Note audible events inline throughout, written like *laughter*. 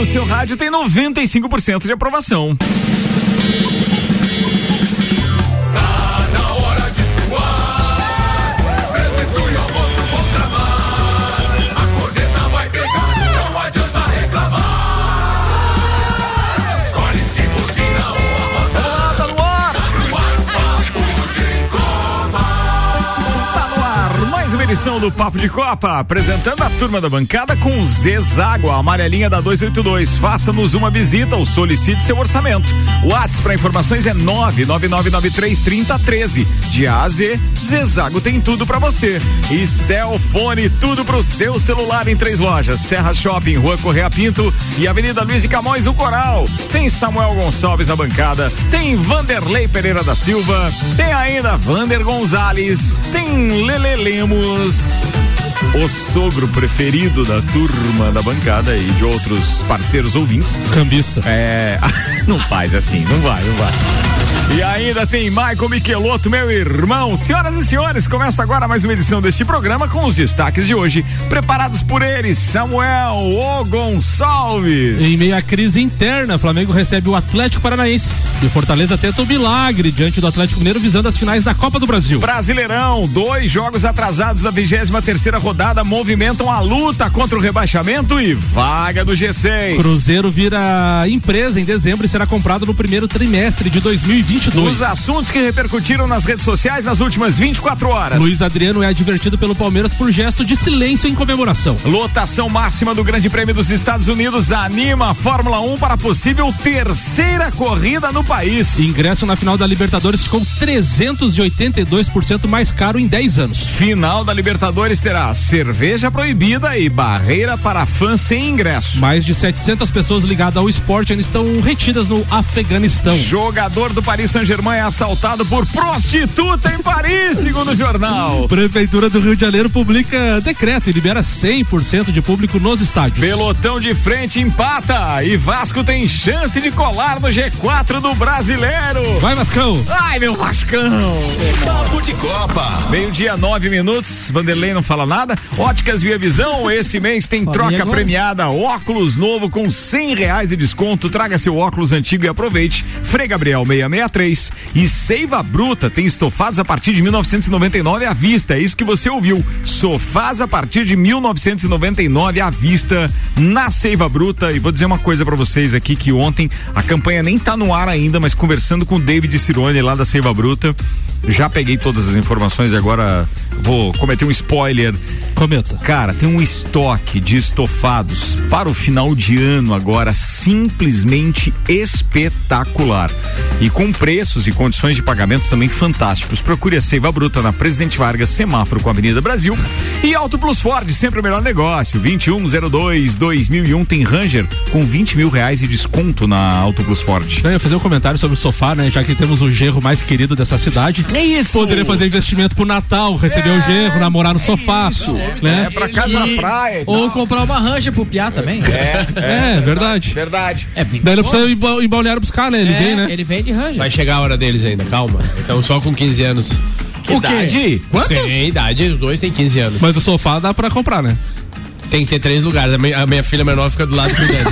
no seu rádio tem 95% de aprovação. Edição do Papo de Copa, apresentando a turma da bancada com Zezago, a amarelinha da 282. Faça-nos uma visita ou solicite seu orçamento. WhatsApp para informações é 999933013. De A a Z, Zezago tem tudo para você. E Celfone, tudo pro seu celular em três lojas: Serra Shopping, Rua Correia Pinto e Avenida Luiz de Camões no Coral. Tem Samuel Gonçalves na bancada, tem Vanderlei Pereira da Silva, tem ainda Vander Gonzalez, tem Lele Lemos o sogro preferido da turma da bancada e de outros parceiros ouvintes. Cambista. É. *laughs* Não faz assim, não vai, não vai. E ainda tem Michael Michelotto, meu irmão. Senhoras e senhores, começa agora mais uma edição deste programa com os destaques de hoje, preparados por ele, Samuel O Gonçalves. Em meio à crise interna, Flamengo recebe o Atlético Paranaense e Fortaleza tenta o milagre diante do Atlético Mineiro visando as finais da Copa do Brasil. Brasileirão, dois jogos atrasados da 23 terceira rodada movimentam a luta contra o rebaixamento e vaga do G6. Cruzeiro vira empresa em dezembro e será comprado no primeiro trimestre de 2020 2022. Os assuntos que repercutiram nas redes sociais nas últimas 24 horas. Luiz Adriano é advertido pelo Palmeiras por gesto de silêncio em comemoração. Lotação máxima do Grande Prêmio dos Estados Unidos anima a Fórmula 1 para possível terceira corrida no país. Ingresso na final da Libertadores ficou 382% mais caro em 10 anos. Final da Libertadores terá cerveja proibida e barreira para fãs sem ingresso. Mais de 700 pessoas ligadas ao esporte ainda estão retidas no Afeganistão. Jogador do Paris Saint-Germain é assaltado por prostituta em Paris, segundo o jornal. Prefeitura do Rio de Janeiro publica decreto e libera 100% de público nos estádios. Pelotão de frente empata e Vasco tem chance de colar no G4 do Brasileiro. Vai, Vascão. Ai, meu Vascão. Papo de Copa. Meio-dia, nove minutos. Vanderlei não fala nada. Óticas Via Visão, esse mês tem troca premiada. Óculos novo com cem reais de desconto. Traga seu óculos antigo e aproveite. Frei Gabriel 663 três. E Seiva Bruta tem estofados a partir de 1999 à vista. É isso que você ouviu. Sofás a partir de 1999 à vista na Seiva Bruta. E vou dizer uma coisa para vocês aqui que ontem a campanha nem tá no ar ainda, mas conversando com o David Cirone lá da Seiva Bruta, já peguei todas as informações e agora vou cometer um spoiler. Cometa. Cara, tem um estoque de estofados para o final de ano agora simplesmente espetacular. E com preços e condições de pagamento também fantásticos. Procure a Seiva Bruta na Presidente Vargas, semáforo com a Avenida Brasil. E Auto Plus Ford, sempre o melhor negócio. 2102 2001 tem Ranger com 20 mil reais de desconto na Auto Plus Ford. Eu ia fazer um comentário sobre o sofá, né? Já que temos o gerro mais querido dessa cidade. É isso. Poderia fazer investimento pro Natal, receber é, o gerro, namorar no é sofá. Isso. Né? É pra casa na praia. Ou não. comprar uma rancha pro piá também. É, é, é verdade. Verdade. É, Daí ele precisa ir em balneário buscar, né? Ele vem, né? Ele vem de rancha. Vai chegar a hora deles ainda, calma. Então só com 15 anos. Que o idade? Quê? Quanto? Sim, idade, os dois têm 15 anos. Mas o sofá dá pra comprar, né? Tem que ter três lugares. A minha, a minha filha menor fica do lado cuidando.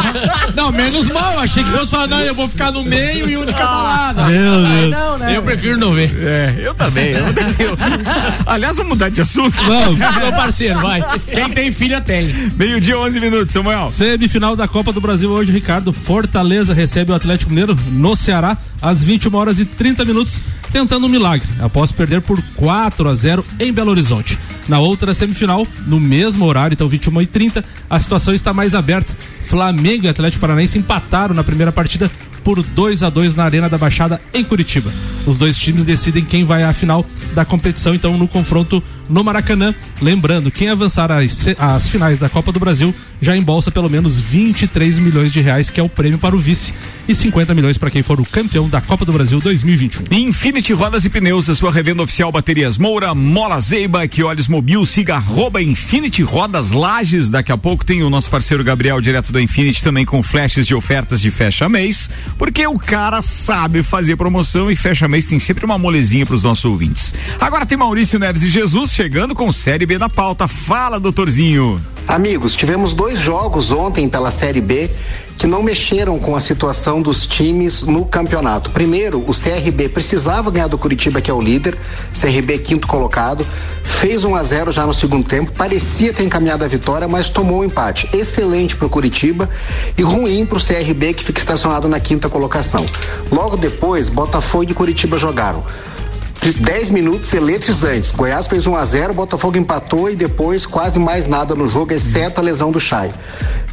*laughs* não, menos mal. Achei que fosse falar, não, eu vou ficar no meio e um de cada ah, lado. Meu Deus. Não, né? Eu prefiro não ver. É, eu também. Eu, eu, *laughs* aliás, vamos mudar de assunto. Vamos, *laughs* meu parceiro, vai. Quem tem filha tem. Meio-dia, 11 minutos, Samuel. Semifinal da Copa do Brasil hoje, Ricardo. Fortaleza recebe o Atlético Mineiro no Ceará às 21 horas e 30 minutos, tentando um milagre, após perder por 4 a 0 em Belo Horizonte. Na outra semifinal, no mesmo horário, então 21 e 30 a situação está mais aberta. Flamengo e Atlético Paranaense empataram na primeira partida por 2 a 2 na Arena da Baixada em Curitiba. Os dois times decidem quem vai à final da competição, então no confronto no Maracanã. Lembrando, quem avançar às, às finais da Copa do Brasil já embolsa pelo menos 23 milhões de reais, que é o prêmio para o vice, e 50 milhões para quem for o campeão da Copa do Brasil 2021. Infinity Rodas e Pneus, a sua revenda oficial Baterias Moura, Mola Zeiba, que olhos mobil, siga arroba Infinity Rodas Lages. Daqui a pouco tem o nosso parceiro Gabriel, direto da Infinity, também com flashes de ofertas de fecha mês, porque o cara sabe fazer promoção e fecha mês tem sempre uma molezinha para os nossos ouvintes. Agora tem Maurício Neves e Jesus chegando com Série B na pauta. Fala, doutorzinho. Amigos, tivemos dois jogos ontem pela Série B que não mexeram com a situação dos times no campeonato. Primeiro, o CRB precisava ganhar do Curitiba, que é o líder, CRB quinto colocado, fez 1 a 0 já no segundo tempo, parecia ter encaminhado a vitória, mas tomou o um empate. Excelente para o Curitiba e ruim para o CRB, que fica estacionado na quinta colocação. Logo depois, Botafogo e Curitiba jogaram. 10 minutos eletrizantes. Goiás fez 1 a 0 Botafogo empatou e depois quase mais nada no jogo, exceto a lesão do Chay.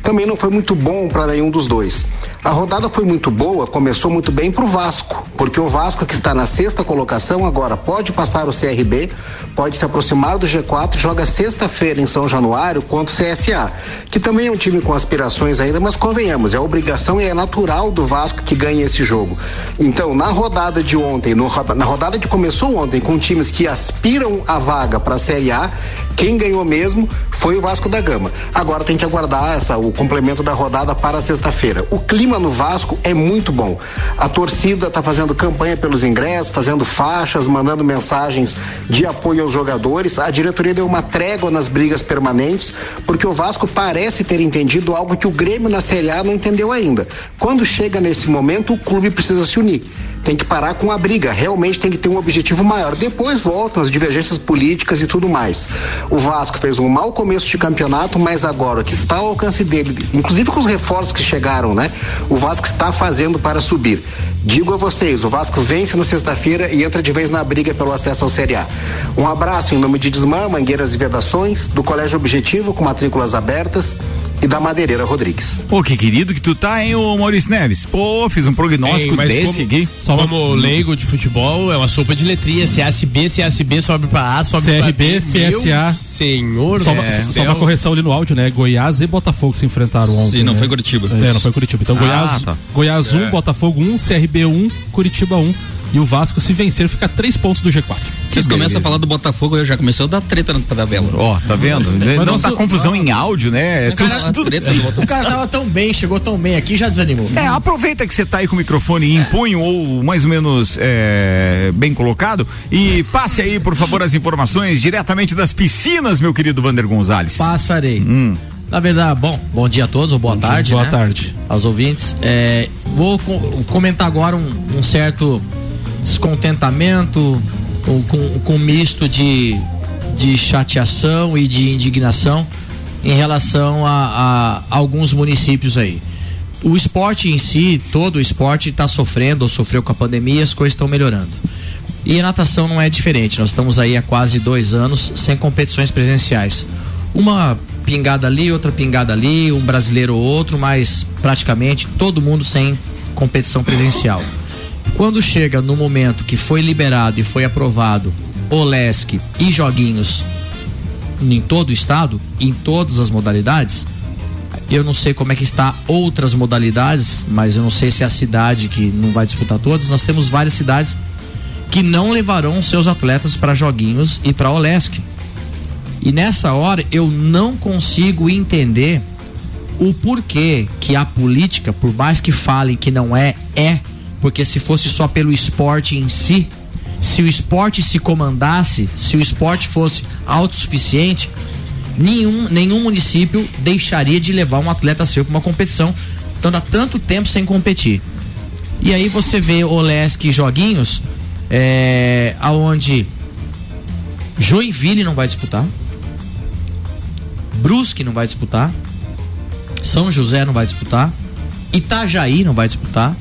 Também não foi muito bom para nenhum dos dois. A rodada foi muito boa, começou muito bem para o Vasco, porque o Vasco que está na sexta colocação agora pode passar o CRB, pode se aproximar do G4, joga sexta-feira em São Januário contra o CSA, que também é um time com aspirações ainda, mas convenhamos, é obrigação e é natural do Vasco que ganhe esse jogo. Então, na rodada de ontem, no, na rodada que começou ontem com times que aspiram a vaga para a Série A, quem ganhou mesmo foi o Vasco da Gama. Agora tem que aguardar essa, o complemento da rodada para sexta-feira. O clima no Vasco é muito bom. A torcida está fazendo campanha pelos ingressos, fazendo faixas, mandando mensagens de apoio aos jogadores. A diretoria deu uma trégua nas brigas permanentes, porque o Vasco parece ter entendido algo que o Grêmio na Série A não entendeu ainda. Quando chega nesse momento, o clube precisa se unir tem que parar com a briga, realmente tem que ter um objetivo maior. Depois voltam as divergências políticas e tudo mais. O Vasco fez um mau começo de campeonato, mas agora que está ao alcance dele, inclusive com os reforços que chegaram, né? O Vasco está fazendo para subir. Digo a vocês, o Vasco vence na sexta-feira e entra de vez na briga pelo acesso ao Série A. Um abraço em nome de Desmã, Mangueiras e Vedações, do Colégio Objetivo com matrículas abertas e da Madeireira Rodrigues. Pô, que querido que tu tá, hein, ô Maurício Neves? Pô, fiz um prognóstico Ei, desse como, aqui. Só como leigo de futebol, é uma sopa de letrinha. CSB, CSB sobe pra A, sobe CRB, pra B. CSA. senhor, só, é. só uma correção ali no áudio, né? Goiás e Botafogo se enfrentaram ontem. Sim, não né? foi Curitiba. É, não foi Curitiba. Então, ah, Goiás, tá. Goiás 1, um, é. Botafogo 1, um, CRB 1, um, Curitiba 1. E o Vasco, se vencer, fica três pontos do G4. Vocês começam a falar do Botafogo, eu já começou a dar treta na tabela. Ó, oh, tá vendo? Mas não, não tá confusão em áudio, né? Tu, tu, tu, o cara tava tão bem, chegou tão bem aqui já desanimou. É, aproveita que você tá aí com o microfone em punho ou mais ou menos é, bem colocado e passe aí, por favor, as informações diretamente das piscinas, meu querido Vander Gonzalez. Passarei. Hum. Na verdade, bom, bom dia a todos, ou boa bom tarde. Dia, boa né? tarde. Aos ouvintes. É, vou comentar agora um, um certo descontentamento, com, com, com misto de, de chateação e de indignação em relação a, a alguns municípios aí. O esporte em si, todo o esporte está sofrendo ou sofreu com a pandemia, as coisas estão melhorando. E a natação não é diferente. Nós estamos aí há quase dois anos sem competições presenciais. Uma pingada ali, outra pingada ali, um brasileiro ou outro, mas praticamente todo mundo sem competição presencial. Quando chega no momento que foi liberado e foi aprovado Olesc e joguinhos em todo o estado, em todas as modalidades, eu não sei como é que está outras modalidades, mas eu não sei se é a cidade que não vai disputar todas. Nós temos várias cidades que não levarão seus atletas para joguinhos e para Olesc. E nessa hora eu não consigo entender o porquê que a política, por mais que falem que não é, é porque se fosse só pelo esporte em si, se o esporte se comandasse, se o esporte fosse autossuficiente, nenhum, nenhum município deixaria de levar um atleta seu para uma competição, estando há tanto tempo sem competir. E aí você vê o Lesc joguinhos, é, aonde Joinville não vai disputar, Brusque não vai disputar, São José não vai disputar, Itajaí não vai disputar,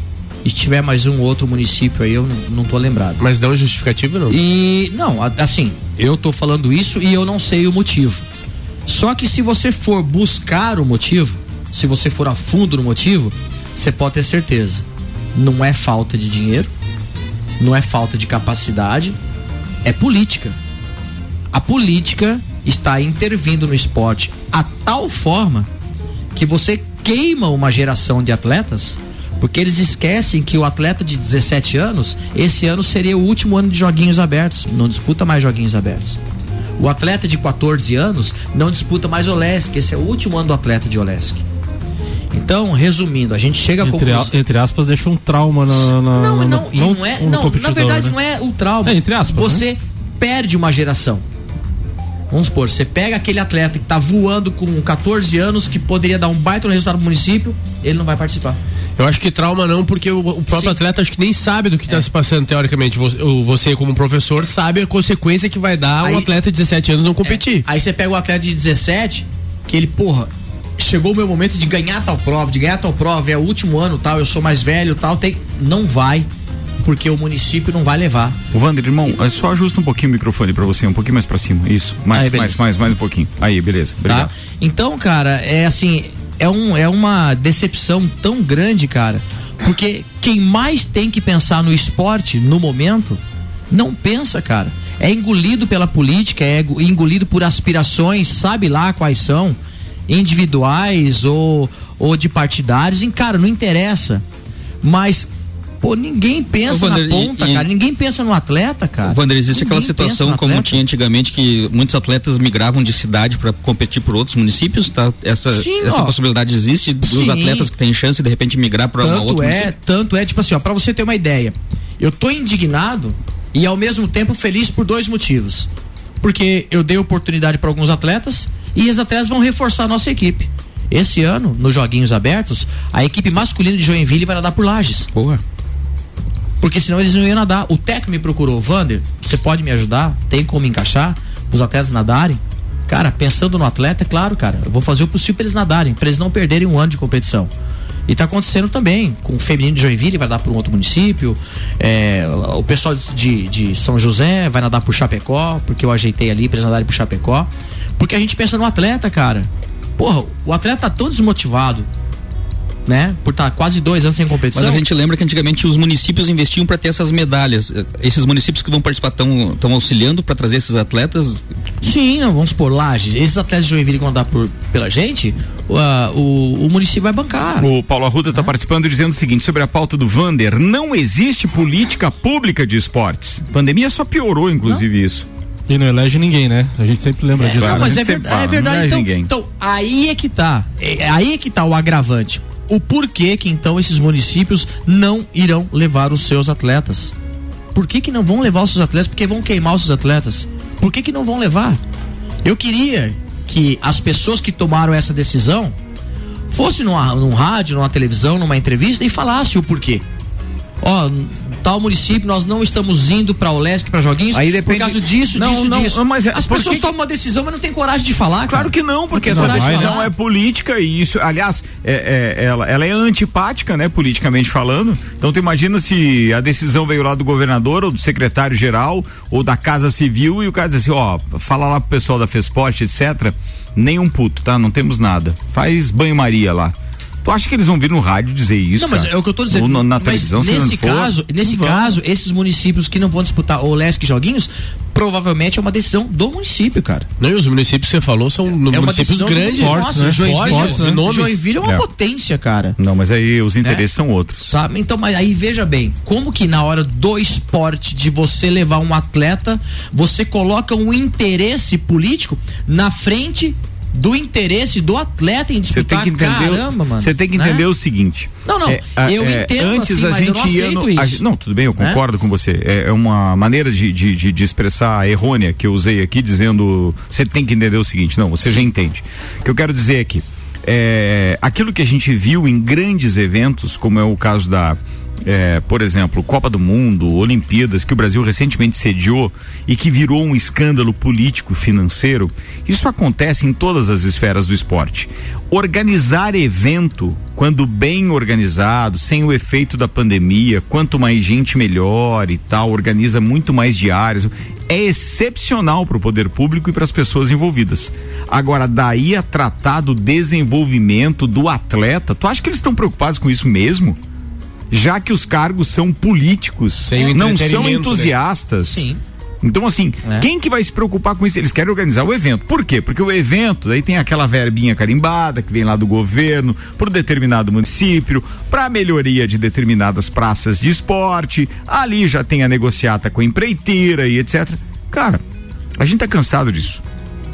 e tiver mais um outro município aí, eu não, não tô lembrado. Mas não é justificativo, não? E, não, assim, eu tô falando isso e eu não sei o motivo. Só que se você for buscar o motivo, se você for a fundo no motivo, você pode ter certeza. Não é falta de dinheiro, não é falta de capacidade, é política. A política está intervindo no esporte a tal forma que você queima uma geração de atletas porque eles esquecem que o atleta de 17 anos, esse ano seria o último ano de joguinhos abertos, não disputa mais joguinhos abertos. O atleta de 14 anos não disputa mais Olesk, esse é o último ano do atleta de Olesk. Então, resumindo, a gente chega a entre, conclusão... entre aspas, deixa um trauma na, na não, não, não, não, é, não na verdade né? não é o trauma. É, entre aspas. Você né? perde uma geração. Vamos supor, você pega aquele atleta que tá voando com 14 anos, que poderia dar um baita no resultado do município, ele não vai participar. Eu acho que trauma não, porque o, o próprio Sim. atleta acho que nem sabe do que está é. se passando teoricamente. Você, você, como professor, sabe a consequência que vai dar aí, um atleta de 17 anos não competir. É. Aí você pega o atleta de 17, que ele, porra, chegou o meu momento de ganhar tal prova, de ganhar tal prova, é o último ano tal, eu sou mais velho tal, tem. Não vai porque o município não vai levar. O Wander, irmão, é só ajusta um pouquinho o microfone para você, um pouquinho mais para cima. Isso. Mais, Aí, mais, mais, mais um pouquinho. Aí, beleza. Tá? Obrigado. Tá? Então, cara, é assim, é, um, é uma decepção tão grande, cara. Porque quem mais tem que pensar no esporte no momento, não pensa, cara. É engolido pela política, é engolido por aspirações, sabe lá quais são, individuais ou, ou de partidários. E, cara, não interessa. Mas Pô, ninguém pensa Vander, na ponta, e, cara. Ninguém pensa no atleta, cara. Wander, existe ninguém aquela situação como tinha antigamente que muitos atletas migravam de cidade para competir por outros municípios, tá? Essa, Sim, essa ó, possibilidade existe dos Sim. atletas que têm chance de repente migrar para uma outra é, município? Tanto é, tipo assim, ó, pra você ter uma ideia. Eu tô indignado e ao mesmo tempo feliz por dois motivos. Porque eu dei oportunidade para alguns atletas e esses atletas vão reforçar a nossa equipe. Esse ano, nos Joguinhos Abertos, a equipe masculina de Joinville vai nadar por Lages. Boa. Porque senão eles não iam nadar. O técnico me procurou, Vander, você pode me ajudar? Tem como encaixar? Os atletas nadarem? Cara, pensando no atleta, é claro, cara, eu vou fazer o possível para eles nadarem, para eles não perderem um ano de competição. E tá acontecendo também com o feminino de Joinville, vai dar para um outro município. É, o pessoal de, de São José vai nadar por Chapecó, porque eu ajeitei ali para eles nadarem por Chapecó. Porque a gente pensa no atleta, cara. Porra, o atleta tá tão desmotivado, né? Por estar tá quase dois anos sem competição. Mas a gente lembra que antigamente os municípios investiam para ter essas medalhas. Esses municípios que vão participar estão auxiliando para trazer esses atletas? Sim, não, vamos por Lages. Esses atletas de Joinville que vão dar por, pela gente, o, o, o, município vai bancar. O Paulo Arruda está é. participando dizendo o seguinte sobre a pauta do Vander: não existe política pública de esportes. A pandemia só piorou, inclusive, não. isso. E não elege ninguém, né? A gente sempre lembra é, disso. Não, mas é, ver, fala, é, verdade. Então, então, aí é que tá. É, aí é que tá o agravante o porquê que então esses municípios não irão levar os seus atletas. Por que, que não vão levar os seus atletas? Porque vão queimar os seus atletas. Por que, que não vão levar? Eu queria que as pessoas que tomaram essa decisão fossem numa, num rádio, numa televisão, numa entrevista e falasse o porquê. Ó, tal município nós não estamos indo para o Leste para joguinhos Aí depende... por causa disso, não, disso, não, disso. Mas é, As pessoas que... tomam uma decisão, mas não tem coragem de falar. Claro cara. que não, porque essa decisão é política e isso, aliás, é, é, ela, ela é antipática, né, politicamente falando. Então tu imagina se a decisão veio lá do governador ou do secretário geral ou da Casa Civil e o cara diz assim, ó, fala lá pro pessoal da Fesport, etc. Nem um puto, tá? Não temos nada. Faz banho-maria lá. Tu acha que eles vão vir no rádio dizer isso? Não, mas cara? é o que eu tô dizendo. Ou na, televisão, nesse caso, for, nesse caso, esses municípios que não vão disputar o Lesc Joguinhos, provavelmente é uma decisão do município, cara. Não, e os municípios que você falou são é municípios grandes, fortes, né? Joinville, fortes, né? Joinville é uma é. potência, cara. Não, mas aí os interesses é? são outros. Tá, então, mas aí veja bem, como que na hora do esporte de você levar um atleta, você coloca um interesse político na frente do interesse do atleta em disputar. Você tem que entender, Caramba, mano. Você tem que entender né? o seguinte. Não, não. É, eu é, entendo antes assim, a gente ia no, a, não, tudo bem, eu né? concordo com você. É, é, uma maneira de, de, de, expressar errônea que eu usei aqui, dizendo você tem que entender o seguinte. Não, você já entende. O que eu quero dizer aqui. É, aquilo que a gente viu em grandes eventos, como é o caso da é, por exemplo, Copa do Mundo, Olimpíadas, que o Brasil recentemente sediou e que virou um escândalo político financeiro, isso acontece em todas as esferas do esporte. Organizar evento, quando bem organizado, sem o efeito da pandemia, quanto mais gente melhor e tal, organiza muito mais diárias, é excepcional para o poder público e para as pessoas envolvidas. Agora, daí a tratar do desenvolvimento do atleta, tu acha que eles estão preocupados com isso mesmo? Já que os cargos são políticos, não são né? entusiastas. Né? Sim. Então, assim, é. quem que vai se preocupar com isso? Eles querem organizar o evento. Por quê? Porque o evento, daí tem aquela verbinha carimbada que vem lá do governo, por determinado município, para melhoria de determinadas praças de esporte. Ali já tem a negociata com a empreiteira e etc. Cara, a gente tá cansado disso.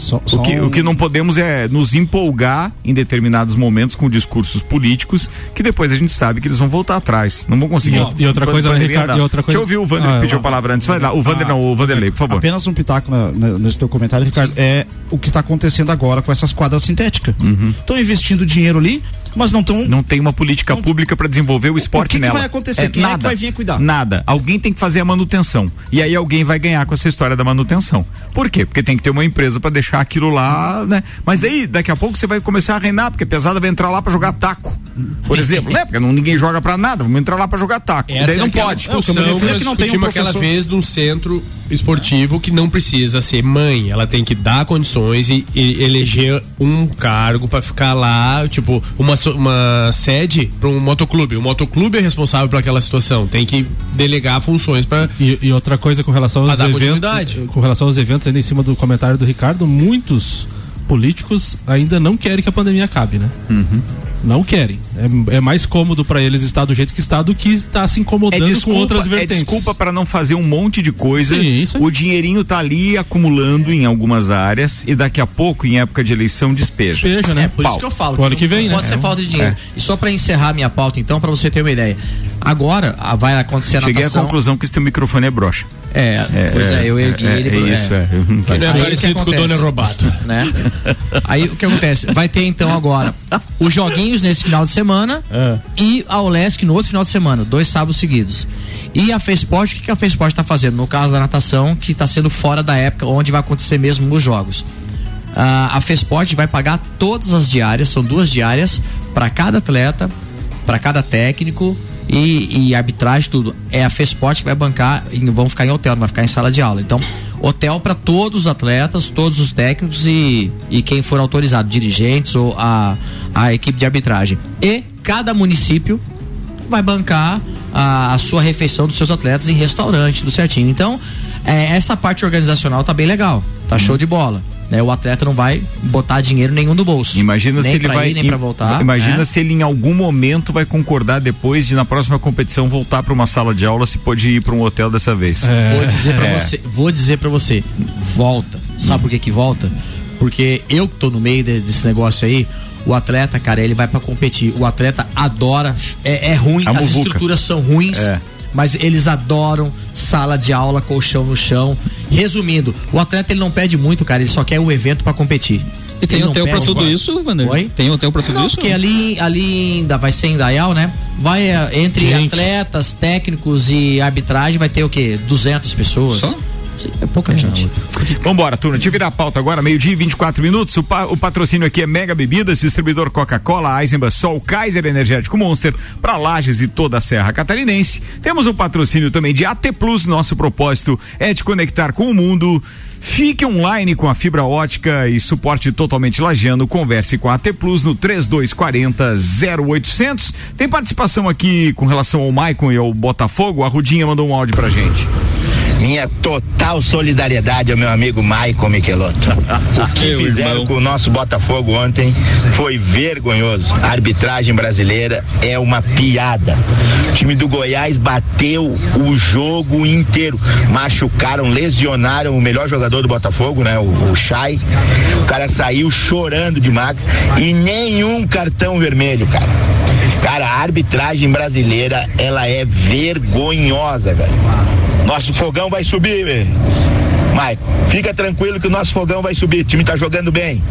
Só, só o, que, um... o que não podemos é nos empolgar em determinados momentos com discursos políticos que depois a gente sabe que eles vão voltar atrás. Não vão conseguir. E, e outra coisa, Ricardo, e outra coisa. Deixa eu ouvir o Vander ah, pediu a palavra antes. Vai lá, o Vander ah, não, o Vanderlei, por favor. Apenas um pitaco na, na, nesse teu comentário, Ricardo. Sim. É o que está acontecendo agora com essas quadras sintéticas. Estão uhum. investindo dinheiro ali, mas não estão. Não tem uma política não, pública para desenvolver o esporte o que nela. O que vai acontecer? É, Quem nada, é que vai vir cuidar? Nada. Alguém tem que fazer a manutenção. E aí alguém vai ganhar com essa história da manutenção. Por quê? Porque tem que ter uma empresa para deixar aquilo lá, né? Mas aí, daqui a pouco você vai começar a reinar, porque pesada vai entrar lá para jogar taco. Por exemplo, né? Porque não, ninguém joga para nada, vamos entrar lá para jogar taco. Essa daí é não pode. Discussão não, que, que não tem um aquela vez de um centro esportivo que não precisa ser mãe, ela tem que dar condições e, e eleger um cargo para ficar lá, tipo, uma, uma sede para um motoclube. O motoclube é responsável por aquela situação, tem que delegar funções para e, e, outra coisa com relação aos eventos, com relação aos eventos ainda em cima do comentário do Ricardo, muitos políticos ainda não querem que a pandemia acabe, né? Uhum. Não querem. É, é mais cômodo para eles estar do jeito que está do que estar se incomodando é desculpa, com outras vertentes. É desculpa para não fazer um monte de coisa. Sim, o dinheirinho tá ali acumulando em algumas áreas e daqui a pouco, em época de eleição, despeja. Despeja, né? É por Pau. isso que eu falo. O ano que vem, né? Pode ser falta de dinheiro. É. E só para encerrar minha pauta, então, para você ter uma ideia. Agora vai acontecer a Cheguei natação. à conclusão que esse teu microfone é broxa. É, é, pois é, eu ergui é, ele. É isso, é. Ele é parecido com o dono é roubado. Né? Aí o que acontece? Vai ter então agora os joguinhos nesse final de semana é. e a Olesc no outro final de semana, dois sábados seguidos. E a FESPORT, o que, que a FESPORT está fazendo? No caso da natação, que está sendo fora da época onde vai acontecer mesmo os jogos. Uh, a FESPORT vai pagar todas as diárias, são duas diárias, para cada atleta, para cada técnico e, e arbitragem, tudo. É a FESPORT que vai bancar, e vão ficar em hotel, não vai ficar em sala de aula. Então, hotel para todos os atletas, todos os técnicos e, e quem for autorizado, dirigentes ou a, a equipe de arbitragem. E cada município vai bancar a, a sua refeição dos seus atletas em restaurante, do certinho. Então, é, essa parte organizacional tá bem legal, tá uhum. show de bola né? O atleta não vai botar dinheiro nenhum no bolso. Imagina nem se ele vai ir, nem para voltar. Imagina né? se ele em algum momento vai concordar depois de na próxima competição voltar para uma sala de aula se pode ir para um hotel dessa vez. É. Vou dizer para é. você, vou dizer para você, volta. Sabe hum. por que que volta? Porque eu que tô no meio de, desse negócio aí, o atleta, cara, ele vai para competir. O atleta adora, é, é ruim, A as muvuca. estruturas são ruins. É mas eles adoram sala de aula, colchão no chão. Resumindo, o atleta ele não pede muito, cara, ele só quer o evento para competir. E tem hotel para tudo isso, Vander? Oi? Tem hotel para tudo não, isso? Porque ali, ali ainda vai ser em Dayal, né? Vai eh, entre Gente. atletas, técnicos e arbitragem vai ter o quê? 200 pessoas. Só? É pouca é, gente. Vambora, turma. Deixa eu virar a pauta agora, meio-dia e 24 minutos. O, pa, o, patrocínio aqui é Mega Bebidas, distribuidor Coca-Cola, Eisenbahn, Sol, Kaiser Energético Monster, para Lages e toda a Serra Catarinense. Temos o patrocínio também de AT Plus. Nosso propósito é te conectar com o mundo. Fique online com a fibra ótica e suporte totalmente lajeando. Converse com a AT Plus no 3240 0800. Tem participação aqui com relação ao Maicon e ao Botafogo. A Rudinha mandou um áudio pra gente. Minha total solidariedade ao meu amigo Maicon Michelotto. O *laughs* que fizeram irmão. com o nosso Botafogo ontem foi vergonhoso. A arbitragem brasileira é uma piada. O time do Goiás bateu o jogo inteiro. Machucaram, lesionaram o melhor jogador do Botafogo, né? O, o Chay. O cara saiu chorando de maca e nenhum cartão vermelho, cara. Cara, a arbitragem brasileira, ela é vergonhosa, velho. Nosso fogão vai subir, velho. Maico, fica tranquilo que o nosso fogão vai subir. O time tá jogando bem.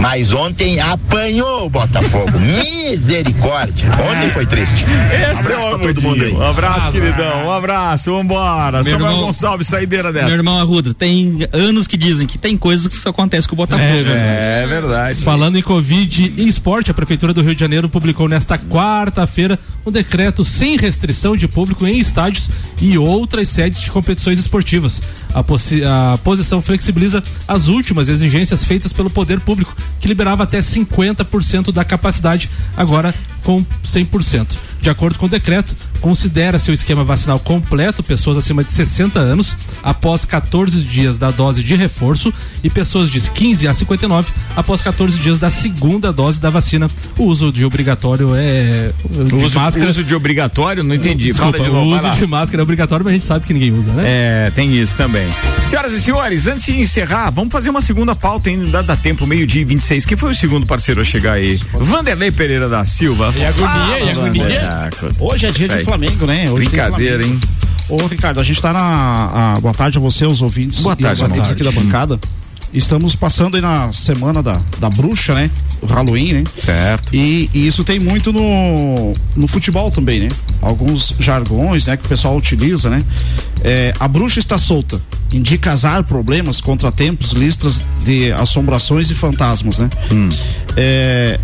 Mas ontem apanhou o Botafogo. *laughs* Misericórdia. Ontem foi triste. Esse um abraço é o todo mundo aí. Um abraço, ah, queridão. Um abraço. Vambora. Meu Samuel irmão, Gonçalves, saideira dessa. Meu irmão Arruda, tem anos que dizem que tem coisas que só acontece com o Botafogo. É, né? é verdade. Falando em Covid e esporte, a Prefeitura do Rio de Janeiro publicou nesta quarta-feira um decreto sem restrição de público em estádios e outras sedes de competições esportivas. A, a posição flexibiliza as últimas exigências feitas pelo poder público, que liberava até 50% da capacidade. Agora com 100%. De acordo com o decreto, considera seu esquema vacinal completo pessoas acima de 60 anos após 14 dias da dose de reforço e pessoas de 15 a 59 após 14 dias da segunda dose da vacina. O uso de obrigatório é de uso, máscara. uso de obrigatório, não entendi. Desculpa, de novo, o uso de máscara é obrigatório, mas a gente sabe que ninguém usa, né? É, tem isso também. Senhoras e senhores, antes de encerrar, vamos fazer uma segunda pauta ainda dá tempo, meio-dia e 26. Quem foi o segundo parceiro a chegar aí? Vanderlei Pereira da Silva. E agonia, e agonia. Hoje é dia de Flamengo, né? Hoje Brincadeira, hein? Ô, Ricardo, a gente tá na. A, boa tarde a você, os ouvintes. Boa tarde, e tarde. aqui da bancada. Estamos passando aí na semana da, da bruxa, né? O Halloween, né? Certo. E, e, isso tem muito no, no futebol também, né? Alguns jargões, né? Que o pessoal utiliza, né? É, a bruxa está solta. Indica azar, problemas, contratempos, listas de assombrações e fantasmas, né? Hum. É,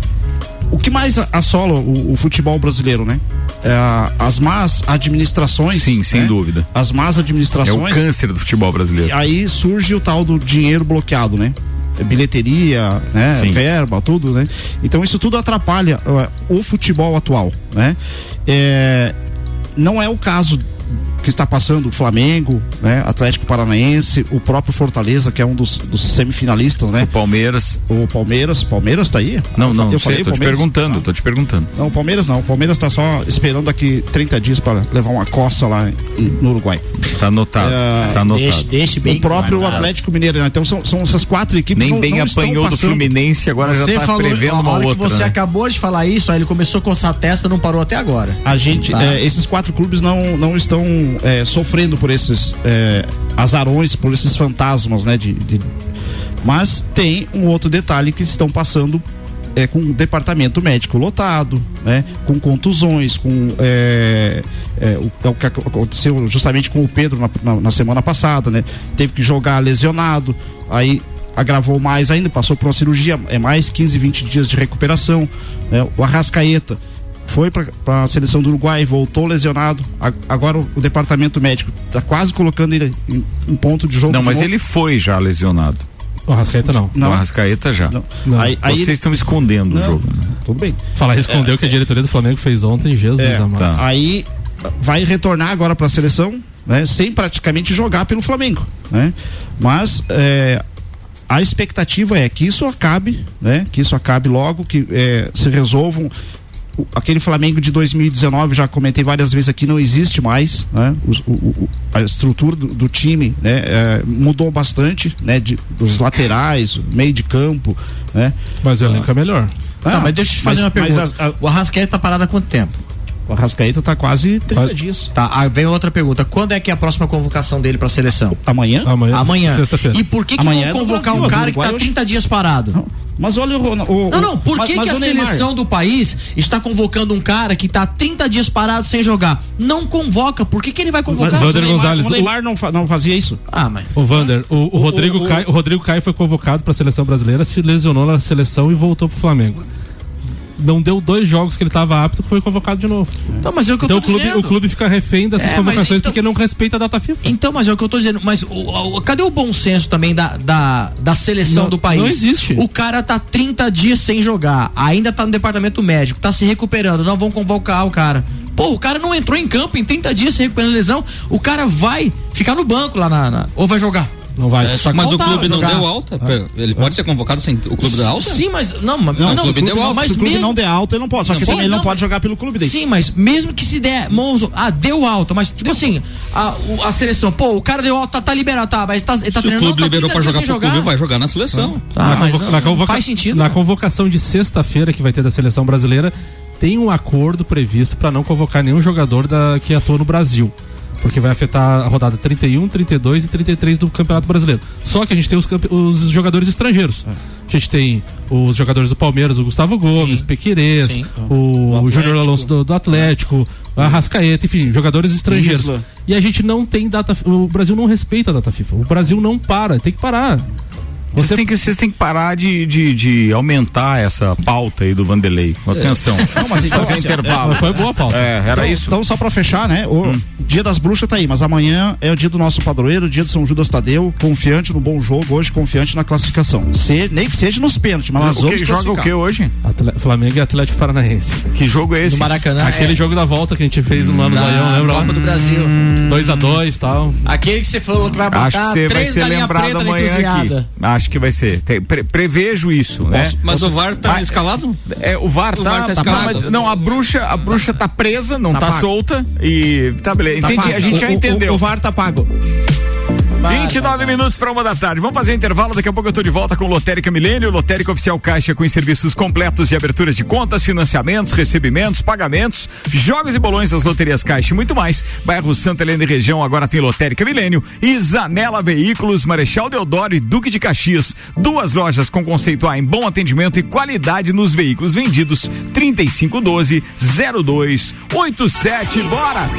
o que mais assola o, o futebol brasileiro, né? É, as más administrações. Sim, sem né? dúvida. As más administrações. É o câncer do futebol brasileiro. Aí surge o tal do dinheiro bloqueado, né? bilheteria, né, Sim. verba, tudo, né? Então isso tudo atrapalha uh, o futebol atual, né? É, não é o caso que está passando o Flamengo, né? Atlético Paranaense, o próprio Fortaleza, que é um dos, dos semifinalistas, né? O Palmeiras. O Palmeiras, Palmeiras está aí? Não, não, eu sei, falei, tô te perguntando, ah. tô te perguntando. Não, o Palmeiras não, o Palmeiras está só esperando aqui 30 dias para levar uma coça lá no Uruguai. Tá anotado, é, tá anotado. Deixe, deixe bem o próprio Atlético Mineiro, né? então são, são essas quatro equipes Nem não, bem não apanhou do Fluminense, agora você já tá falou, prevendo uma outra. que você né? acabou de falar isso, aí ele começou a coçar a testa, não parou até agora. A gente, tá. é, esses quatro clubes não, não estão é, sofrendo por esses é, azarões, por esses fantasmas, né? De, de, Mas tem um outro detalhe que estão passando é, com o departamento médico lotado, né? Com contusões, com é, é, o, é o, que aconteceu justamente com o Pedro na, na, na, semana passada, né? Teve que jogar lesionado, aí agravou mais ainda, passou por uma cirurgia, é mais 15, 20 dias de recuperação, né? O Arrascaeta foi para a seleção do Uruguai, voltou lesionado. agora o, o, departamento médico está quase colocando ele em, em, ponto de jogo. Não, mas novo. ele foi já lesionado. O Arrascaeta não. não. O Arrascaeta já. Não. Não. Aí, aí Vocês ele... estão escondendo não. o jogo. Tudo bem. Falar escondeu é, que a diretoria do Flamengo fez ontem, Jesus é, amado. Tá. Aí vai retornar agora para a seleção, né, sem praticamente jogar pelo Flamengo, né? Mas é, a expectativa é que isso acabe, né? Que isso acabe logo, que é, se resolvam aquele Flamengo de 2019, já comentei várias vezes aqui, não existe mais, né? O, o, a estrutura do, do time, né? É, mudou bastante, né? De, dos laterais, meio de campo, né? Mas o elenco é melhor. Ah, não, mas deixa eu te fazer mas, uma pergunta. A, a, o Arrascaeta tá parado há quanto tempo? O Arrascaeta tá quase 30 dias. Tá, aí vem outra pergunta. Quando é que é a próxima convocação dele pra seleção? Amanhã? Amanhã. Amanhã. Sexta-feira. E por que, que Amanhã é convocar Brasil, um cara que tá 30 dias parado? Não. Mas olha o, o, Não, não, por que, mas, que a seleção do país está convocando um cara que está 30 dias parado sem jogar? Não convoca, por que, que ele vai convocar? Mas, Vander Gonzalez, o Neymar não, não fazia isso. Ah, mas. O Vander, o, o Rodrigo, o, Caio, o Rodrigo Caio foi convocado para a seleção brasileira, se lesionou na seleção e voltou pro Flamengo não deu dois jogos que ele estava apto, foi convocado de novo. Então, mas é o que então, eu tô o clube, dizendo. o clube fica refém dessas é, convocações então, porque não respeita a data FIFA. Então, mas é o que eu estou dizendo. Mas o, o, cadê o bom senso também da, da, da seleção não, do país? Não existe. O cara tá 30 dias sem jogar, ainda tá no departamento médico, tá se recuperando, não vão convocar o cara. Pô, o cara não entrou em campo em 30 dias se recuperando lesão, o cara vai ficar no banco lá na, na ou vai jogar. Não vai. É, mas o clube não deu alta. Ah. Ele pode ser convocado sem o clube dar alta? Sim, mas não, mas não, não o clube deu alta. Mas se o clube mesmo... não der alta, ele não pode. Só que sim, também ele não pode jogar pelo clube dele. Sim, mas mesmo que se der, Monzo, ah, deu alta, mas tipo assim, a, a seleção, pô, o cara deu alta, tá, tá liberado, tá, mas tá, ele tá se treinando. o clube tá liberou pra jogar pro jogar. clube, vai jogar na seleção. Ah, na, mas convoca, na convoca, faz sentido. Na convocação de sexta-feira que vai ter da seleção brasileira, tem um acordo previsto para não convocar nenhum jogador da, que atua no Brasil porque vai afetar a rodada 31, 32 e 33 do Campeonato Brasileiro. Só que a gente tem os, os jogadores estrangeiros. É. A gente tem os jogadores do Palmeiras, o Gustavo Gomes, Sim. Pequerez, Sim. o, o Júnior Alonso do, do Atlético, a Rascaeta, enfim, jogadores estrangeiros. Isla. E a gente não tem data. O Brasil não respeita a data FIFA. O Brasil não para, tem que parar. Você... Vocês, têm que, vocês têm que parar de, de, de aumentar essa pauta aí do Vanderlei. Atenção. Não, mas então, fazer assim, intervalo. É, foi boa a pauta. É, era então, isso. Então, só pra fechar, né? O hum. dia das bruxas tá aí, mas amanhã é o dia do nosso padroeiro, o dia de São Judas Tadeu, confiante no bom jogo, hoje confiante na classificação. Se, nem que seja nos pênaltis, mas nós o vamos que joga o que hoje? Atle Flamengo e Atlético Paranaense. Que jogo é esse? No Maracanã. Aquele é. jogo da volta que a gente fez no ano do Leão, lembra? Copa do Brasil. 2x2 e tal. Aquele que você falou que vai botar Acho que você vai ser lembrado amanhã aqui. Acho que vai ser. Pre prevejo isso, né? Mas posso, o VAR tá escalado? É, o VAR o tá, VAR tá, tá escalado. não, a bruxa, a bruxa tá presa, não tá, tá solta e tá beleza. Tá Entendi, a gente o, já entendeu. O, o, o VAR tá pago. 29 minutos para uma da tarde. Vamos fazer intervalo. Daqui a pouco eu tô de volta com Lotérica Milênio, Lotérica Oficial Caixa com serviços completos de abertura de contas, financiamentos, recebimentos, pagamentos, jogos e bolões das loterias Caixa e muito mais. Bairro Santa Helena e região agora tem Lotérica Milênio e Zanela Veículos, Marechal Deodoro e Duque de Caxias. Duas lojas com conceito A em bom atendimento e qualidade nos veículos vendidos. 3512 0287. Bora!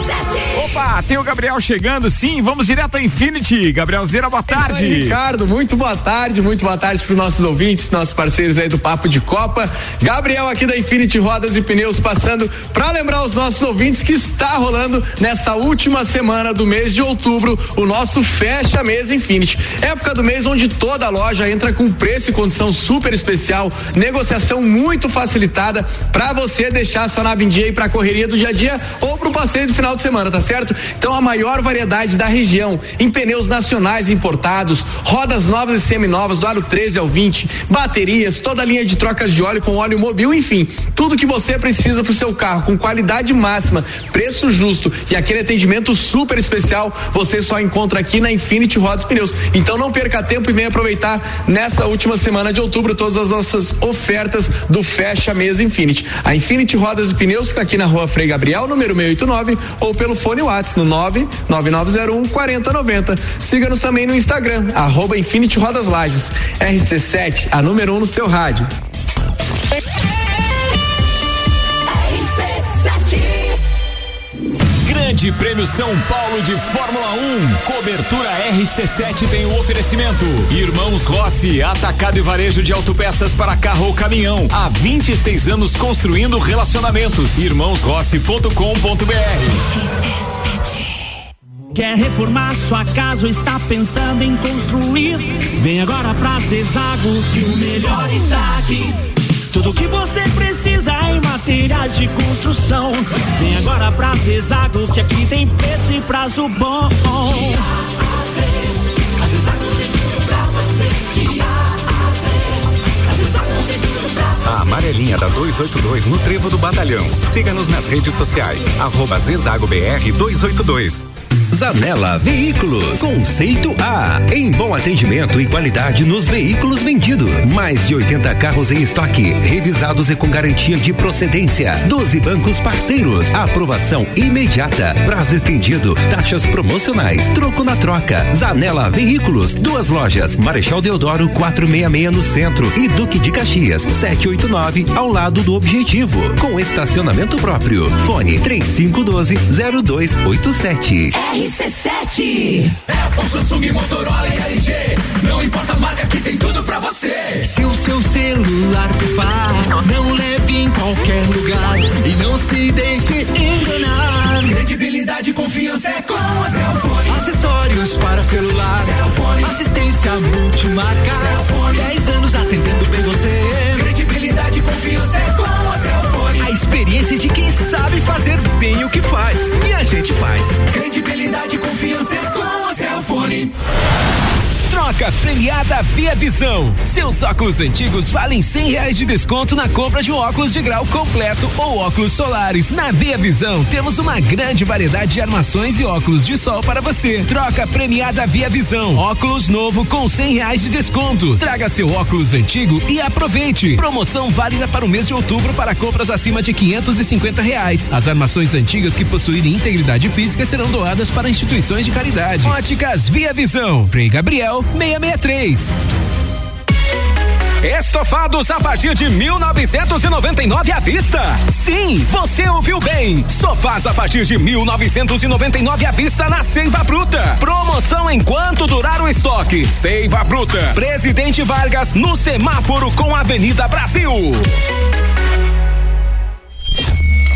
Opa, tem o Gabriel chegando, sim. Vamos direto a Infinity. Gabriel Zera, boa tarde. Aí, Ricardo, muito boa tarde, muito boa tarde para os nossos ouvintes, nossos parceiros aí do Papo de Copa. Gabriel aqui da Infinity Rodas e Pneus passando para lembrar os nossos ouvintes que está rolando nessa última semana do mês de outubro o nosso fecha mês Infinity. Época do mês onde toda loja entra com preço e condição super especial, negociação muito facilitada para você deixar sua nave em dia e para correria do dia a dia ou para o passeio do final de semana, tá certo? Então a maior variedade da região em pneus na nacionais importados, rodas novas e seminovas do aro 13 ao 20, baterias, toda a linha de trocas de óleo com óleo mobil, enfim, tudo que você precisa para o seu carro com qualidade máxima, preço justo e aquele atendimento super especial, você só encontra aqui na Infinity Rodas Pneus. Então não perca tempo e venha aproveitar nessa última semana de outubro todas as nossas ofertas do Fecha Mesa Infinity. A Infinity Rodas e Pneus está aqui na rua Frei Gabriel, número 689, ou pelo fone WhatsApp no 99901 4090. Siga-nos também no Instagram, arroba Infinity Rodas Lages. RC7, a número 1 um no seu rádio. Grande Prêmio São Paulo de Fórmula 1. Cobertura RC7 tem o um oferecimento. Irmãos Rossi, atacado e varejo de autopeças para carro ou caminhão. Há 26 anos construindo relacionamentos. Irmãosrossi.com.br. Quer reformar sua casa ou está pensando em construir? Vem agora pra Zezago que o melhor está aqui. Tudo que você precisa em materiais de construção. Vem agora pra Zezago que aqui tem preço e prazo bom. A amarelinha da 282 no Trevo do Batalhão. Siga-nos nas redes sociais. Arroba Zezago BR 282. Zanela Veículos. Conceito A. Em bom atendimento e qualidade nos veículos vendidos. Mais de 80 carros em estoque, revisados e com garantia de procedência. 12 bancos parceiros. Aprovação imediata. Prazo estendido. Taxas promocionais. Troco na troca. Zanela Veículos. Duas lojas. Marechal Deodoro 466 no centro e Duque de Caxias 789 ao lado do Objetivo. Com estacionamento próprio. Fone 3512 0287. RC7. Apple, Samsung, Motorola e LG. Não importa a marca que tem tudo pra você. Se o seu celular pifar, não leve em qualquer lugar e não se deixe enganar. Credibilidade e confiança é com a Cellfone. Acessórios para celular. Cellfone. Assistência multimarca. Cellfone. 10 anos atendendo bem você. Credibilidade e confiança é com a Cellfone. A experiência de quem sabe fazer bem o que faz. E a gente faz. Credibilidade e confiança é com a Cellfone. Troca premiada Via Visão. Seus óculos antigos valem cem reais de desconto na compra de um óculos de grau completo ou óculos solares. Na Via Visão temos uma grande variedade de armações e óculos de sol para você. Troca premiada Via Visão. Óculos novo com cem reais de desconto. Traga seu óculos antigo e aproveite. Promoção válida para o mês de outubro para compras acima de quinhentos e cinquenta reais. As armações antigas que possuírem integridade física serão doadas para instituições de caridade. Óticas Via Visão. Frei Gabriel 663. Estofados a partir de 1999 à vista. Sim, você ouviu bem. Sofás a partir de 1999 à vista na Seiva Bruta. Promoção enquanto durar o estoque. Seiva Bruta. Presidente Vargas no semáforo com Avenida Brasil.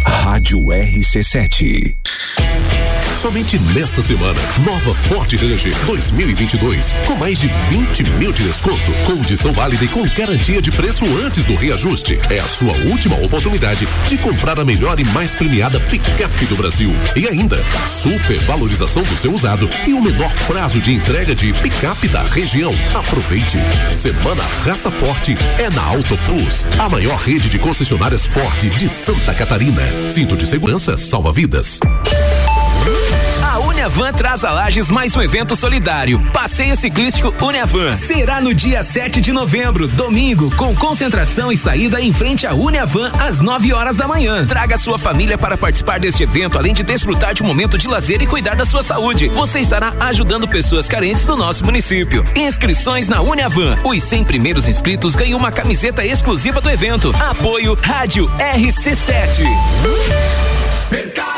Rádio RC7. Somente nesta semana, nova Ford Ranger 2022, com mais de 20 mil de desconto, condição válida e com garantia de preço antes do reajuste. É a sua última oportunidade de comprar a melhor e mais premiada picape do Brasil. E ainda, super valorização do seu usado e o menor prazo de entrega de picape da região. Aproveite. Semana Raça Forte é na Auto Plus, a maior rede de concessionárias Ford de Santa Catarina. Cinto de segurança salva vidas. Uniavan traz a Lages mais um evento solidário. Passeio ciclístico Uniavan. Será no dia 7 de novembro, domingo, com concentração e saída em frente à Uniavan às 9 horas da manhã. Traga sua família para participar deste evento, além de desfrutar de um momento de lazer e cuidar da sua saúde. Você estará ajudando pessoas carentes do nosso município. Inscrições na Uniavan. Os 100 primeiros inscritos ganham uma camiseta exclusiva do evento. Apoio Rádio RC7. Mercado.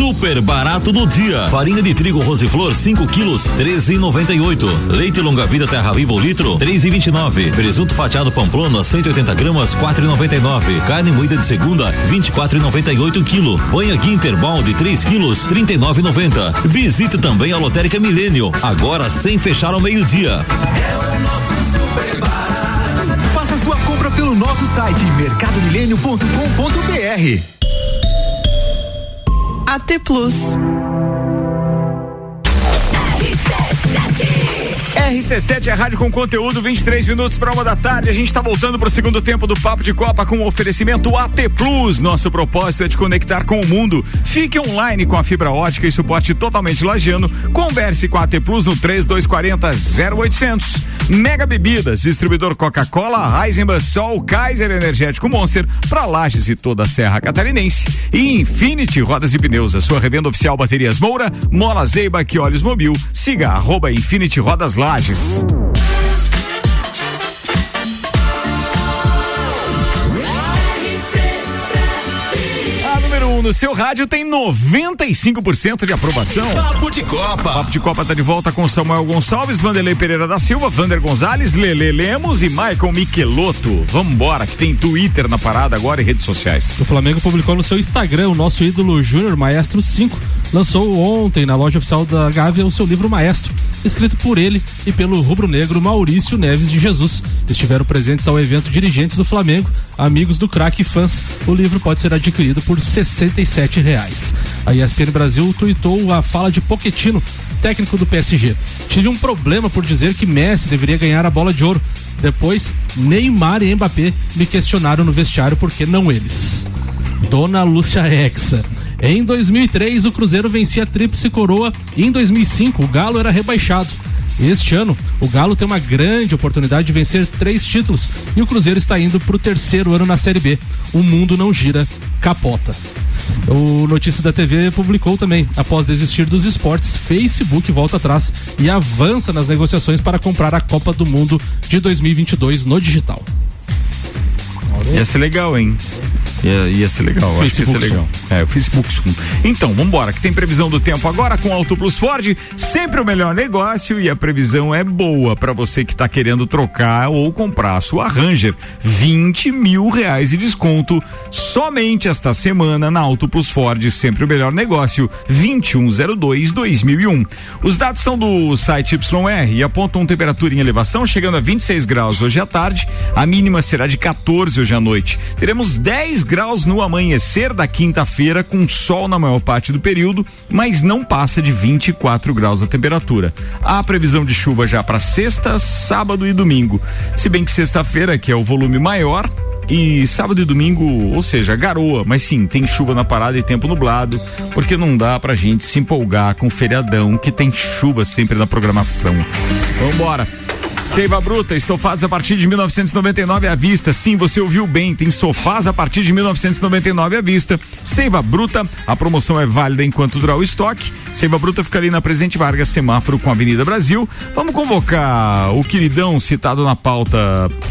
Super barato do dia. Farinha de trigo Rosiflor 5 quilos, 13,98. Leite longa vida Terra Viva o litro, 3,29. Presunto fatiado Pamplona 180 gramas, 4,99. Carne moída de segunda, 24,98 quilo. Banha Guinter balde 3 quilos, 39,90. Visite também a Lotérica Milênio, agora sem fechar ao meio-dia. Faça sua compra pelo nosso site mercadomilênio.com.br. AT Plus. RC7 é rádio com conteúdo, 23 minutos para uma da tarde. A gente está voltando para o segundo tempo do Papo de Copa com o oferecimento AT Plus. Nosso propósito é te conectar com o mundo. Fique online com a fibra ótica e suporte totalmente lagiano. Converse com a AT Plus no 3240 0800. Mega Bebidas, distribuidor Coca-Cola, Heisenbach, Sol, Kaiser Energético Monster para Lages e toda a Serra Catarinense. E Infinity Rodas e Pneus, a sua revenda oficial Baterias Moura, Mola Zeiba, que Olhos Mobil. Siga arroba Infinity Rodas Lages. A número 1 um no seu rádio tem 95% de aprovação. Papo de Copa. Papo de Copa tá de volta com Samuel Gonçalves, Vanderlei Pereira da Silva, Vander Gonzalez, Lele Lemos e Michael Michelotto. Vambora, que tem Twitter na parada agora e redes sociais. O Flamengo publicou no seu Instagram o nosso ídolo Júnior Maestro 5. Lançou ontem na loja oficial da Gávea o seu livro Maestro, escrito por ele e pelo rubro-negro Maurício Neves de Jesus. Estiveram presentes ao evento dirigentes do Flamengo, amigos do craque e fãs. O livro pode ser adquirido por 67 reais. A ESPN Brasil tuitou a fala de Poquetino, técnico do PSG. Tive um problema por dizer que Messi deveria ganhar a bola de ouro. Depois, Neymar e Mbappé me questionaram no vestiário por que não eles. Dona Lúcia Hexa. Em 2003, o Cruzeiro vencia a Tríplice Coroa e em 2005 o Galo era rebaixado. Este ano, o Galo tem uma grande oportunidade de vencer três títulos e o Cruzeiro está indo para o terceiro ano na Série B. O mundo não gira, capota. O Notícias da TV publicou também. Após desistir dos esportes, Facebook volta atrás e avança nas negociações para comprar a Copa do Mundo de 2022 no digital. Ia ser legal, hein? Ia, ia ser legal, acho que ia ser legal. É, o Facebook. Então, vambora, que tem previsão do tempo agora com Auto Plus Ford, sempre o melhor negócio e a previsão é boa para você que tá querendo trocar ou comprar a sua Ranger. 20 mil reais de desconto somente esta semana na Auto Plus Ford, sempre o melhor negócio, 2102-2001. Os dados são do site YR e apontam temperatura em elevação chegando a 26 graus hoje à tarde, a mínima será de 14 hoje à noite. Teremos 10 graus no amanhecer da quinta-feira, com sol na maior parte do período, mas não passa de 24 graus a temperatura. Há previsão de chuva já para sexta, sábado e domingo. Se bem que sexta-feira, que é o volume maior, e sábado e domingo, ou seja, garoa, mas sim, tem chuva na parada e tempo nublado, porque não dá pra gente se empolgar com o feriadão que tem chuva sempre na programação. Vambora! Seiva Bruta, estofados a partir de 1999 à vista. Sim, você ouviu bem, tem sofás a partir de 1999 à vista. Seiva Bruta, a promoção é válida enquanto durar o estoque. Seiva Bruta fica ali na Presidente Vargas, semáforo com a Avenida Brasil. Vamos convocar o queridão citado na pauta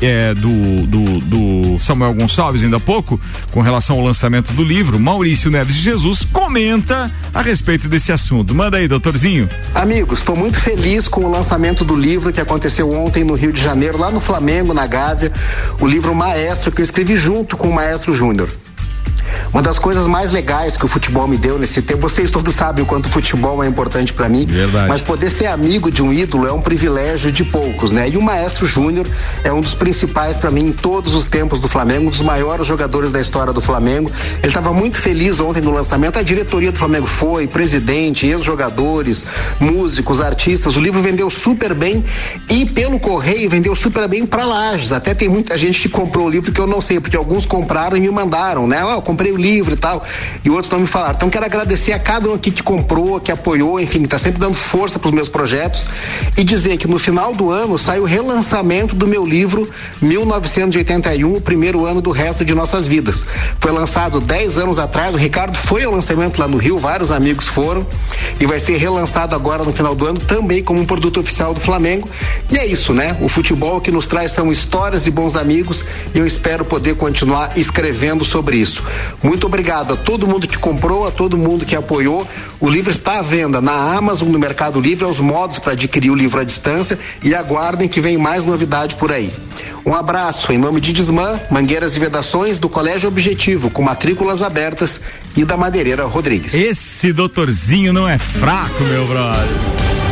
é, do, do, do Samuel Gonçalves ainda há pouco, com relação ao lançamento do livro. Maurício Neves de Jesus comenta a respeito desse assunto. Manda aí, doutorzinho. Amigos, estou muito feliz com o lançamento do livro que aconteceu ontem ontem no Rio de Janeiro, lá no Flamengo, na Gávea, o livro Maestro, que eu escrevi junto com o Maestro Júnior. Uma das coisas mais legais que o futebol me deu nesse tempo, vocês todos sabem o quanto o futebol é importante para mim, Verdade. mas poder ser amigo de um ídolo é um privilégio de poucos, né? E o Maestro Júnior é um dos principais para mim em todos os tempos do Flamengo, um dos maiores jogadores da história do Flamengo. Ele estava muito feliz ontem no lançamento, a diretoria do Flamengo foi, presidente, ex-jogadores, músicos, artistas. O livro vendeu super bem e pelo correio vendeu super bem para Lages. Até tem muita gente que comprou o livro que eu não sei, porque alguns compraram e me mandaram, né? Comprei o livro e tal. E outros não me falaram. Então quero agradecer a cada um aqui que comprou, que apoiou, enfim, que tá sempre dando força para os meus projetos e dizer que no final do ano sai o relançamento do meu livro 1981, o primeiro ano do resto de nossas vidas. Foi lançado 10 anos atrás, o Ricardo foi ao lançamento lá no Rio, vários amigos foram e vai ser relançado agora no final do ano também como um produto oficial do Flamengo. E é isso, né? O futebol que nos traz são histórias e bons amigos e eu espero poder continuar escrevendo sobre isso. Muito obrigado a todo mundo que comprou, a todo mundo que apoiou. O livro está à venda na Amazon, no Mercado Livre, aos modos para adquirir o livro à distância e aguardem que vem mais novidade por aí. Um abraço em nome de Desmã, Mangueiras e Vedações do Colégio Objetivo, com matrículas abertas e da Madeireira Rodrigues. Esse doutorzinho não é fraco, meu brother.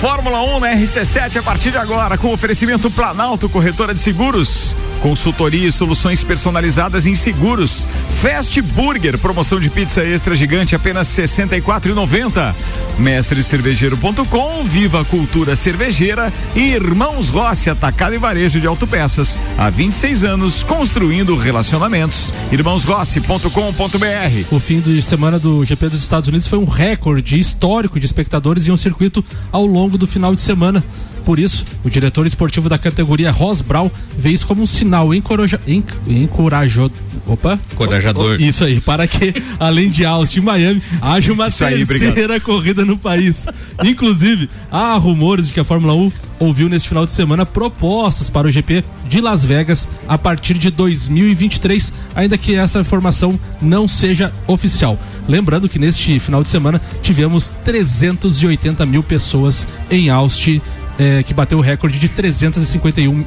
Fórmula 1 na RC7 a partir de agora, com oferecimento Planalto Corretora de Seguros. Consultoria e soluções personalizadas em seguros. Fast Burger, promoção de pizza extra gigante apenas R$ 64,90. Mestrecervejeiro.com, Viva Cultura Cervejeira e Irmãos Rossi, atacado e varejo de autopeças. Há 26 anos, construindo relacionamentos. Irmãosrossi.com.br. O fim de semana do GP dos Estados Unidos foi um recorde histórico de espectadores em um circuito ao longo do final de semana. Por isso, o diretor esportivo da categoria Ross Brown vê isso como um sinal encoraja, enc, encorajador. Opa! Encorajador. Isso aí, para que, *laughs* além de Austin e Miami, haja uma Isso aí, terceira corrida no país. Inclusive, há rumores de que a Fórmula 1 ouviu neste final de semana propostas para o GP de Las Vegas a partir de 2023, ainda que essa informação não seja oficial. Lembrando que neste final de semana tivemos 380 mil pessoas em Austin é, que bateu o recorde de 351,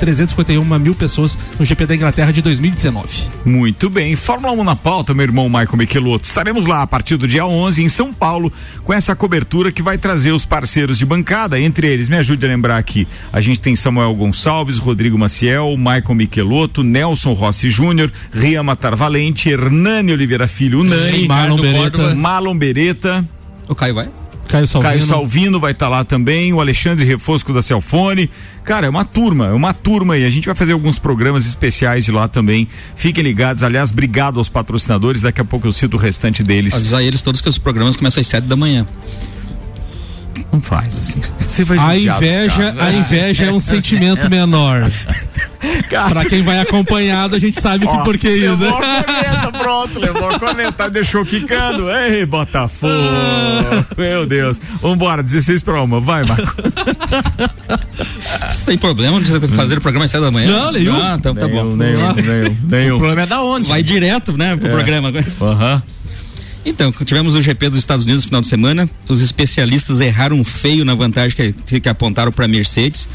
351 mil pessoas no GP da Inglaterra de 2019. Muito bem, Fórmula 1 na pauta, meu irmão Michael Michelotto. Estaremos lá a partir do dia 11 em São Paulo com essa cobertura que vai trazer os parceiros de bancada, entre eles, me ajude a lembrar aqui, a gente tem Samuel Gonçalves, Rodrigo Maciel, Michael Michelotto, Nelson Rossi Júnior, Ria Matar Valente, Hernani Oliveira Filho, Nani, Marlon Beretta. Marlon Beretta, O Caio vai? Caio Salvino. Caio Salvino vai estar lá também, o Alexandre Refosco da Celfone. Cara, é uma turma, é uma turma aí. A gente vai fazer alguns programas especiais de lá também. Fiquem ligados. Aliás, obrigado aos patrocinadores. Daqui a pouco eu cito o restante deles. Avisar eles todos que os programas começam às sete da manhã. Não faz assim. Você vai A inveja, a inveja é um sentimento menor. *laughs* Pra quem vai acompanhado, a gente sabe que Ó, por que isso. Levou a corneta, pronto, levou a corneta, deixou quicando. Ei, Botafogo! *laughs* Meu Deus. Vambora, 16 para uma. Vai, Marco. Sem problema de você fazer o programa às sete da manhã. Não, nenhum. Ah, então tá bom. Nenhum, nenhum, nenhum. O problema é da onde? Vai direto, né, pro É. programa. Aham. Então, tivemos o GP dos Estados Unidos no final de semana. Os especialistas erraram feio na vantagem que, que apontaram para Mercedes.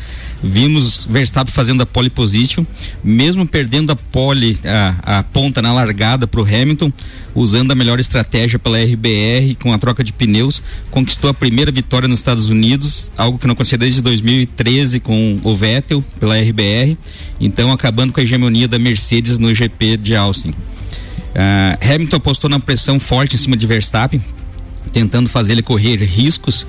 Vimos Verstappen fazendo a pole position, mesmo perdendo a pole, a, a ponta na largada para o Hamilton, usando a melhor estratégia pela RBR com a troca de pneus, conquistou a primeira vitória nos Estados Unidos, algo que não acontecia desde 2013 com o Vettel pela RBR. Então, acabando com a hegemonia da Mercedes no GP de Austin. Ah, Hamilton apostou na pressão forte em cima de Verstappen, tentando fazer ele correr riscos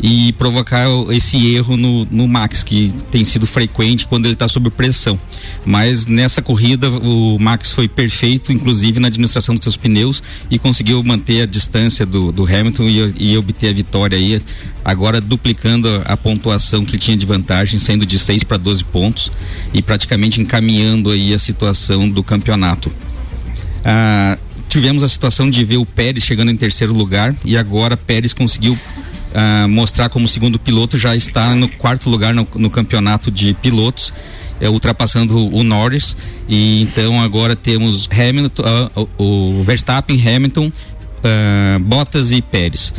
e provocar esse erro no, no Max, que tem sido frequente quando ele está sob pressão. Mas nessa corrida o Max foi perfeito, inclusive na administração dos seus pneus e conseguiu manter a distância do, do Hamilton e, e obter a vitória aí, agora duplicando a, a pontuação que tinha de vantagem, sendo de 6 para 12 pontos e praticamente encaminhando aí a situação do campeonato. Ah, tivemos a situação de ver o Pérez chegando em terceiro lugar e agora Pérez conseguiu uh, mostrar como segundo piloto, já está no quarto lugar no, no campeonato de pilotos, é, ultrapassando o, Norris. E então agora temos Hamilton, o, o Verstappen, Hamilton, uh, Bottas e Pérez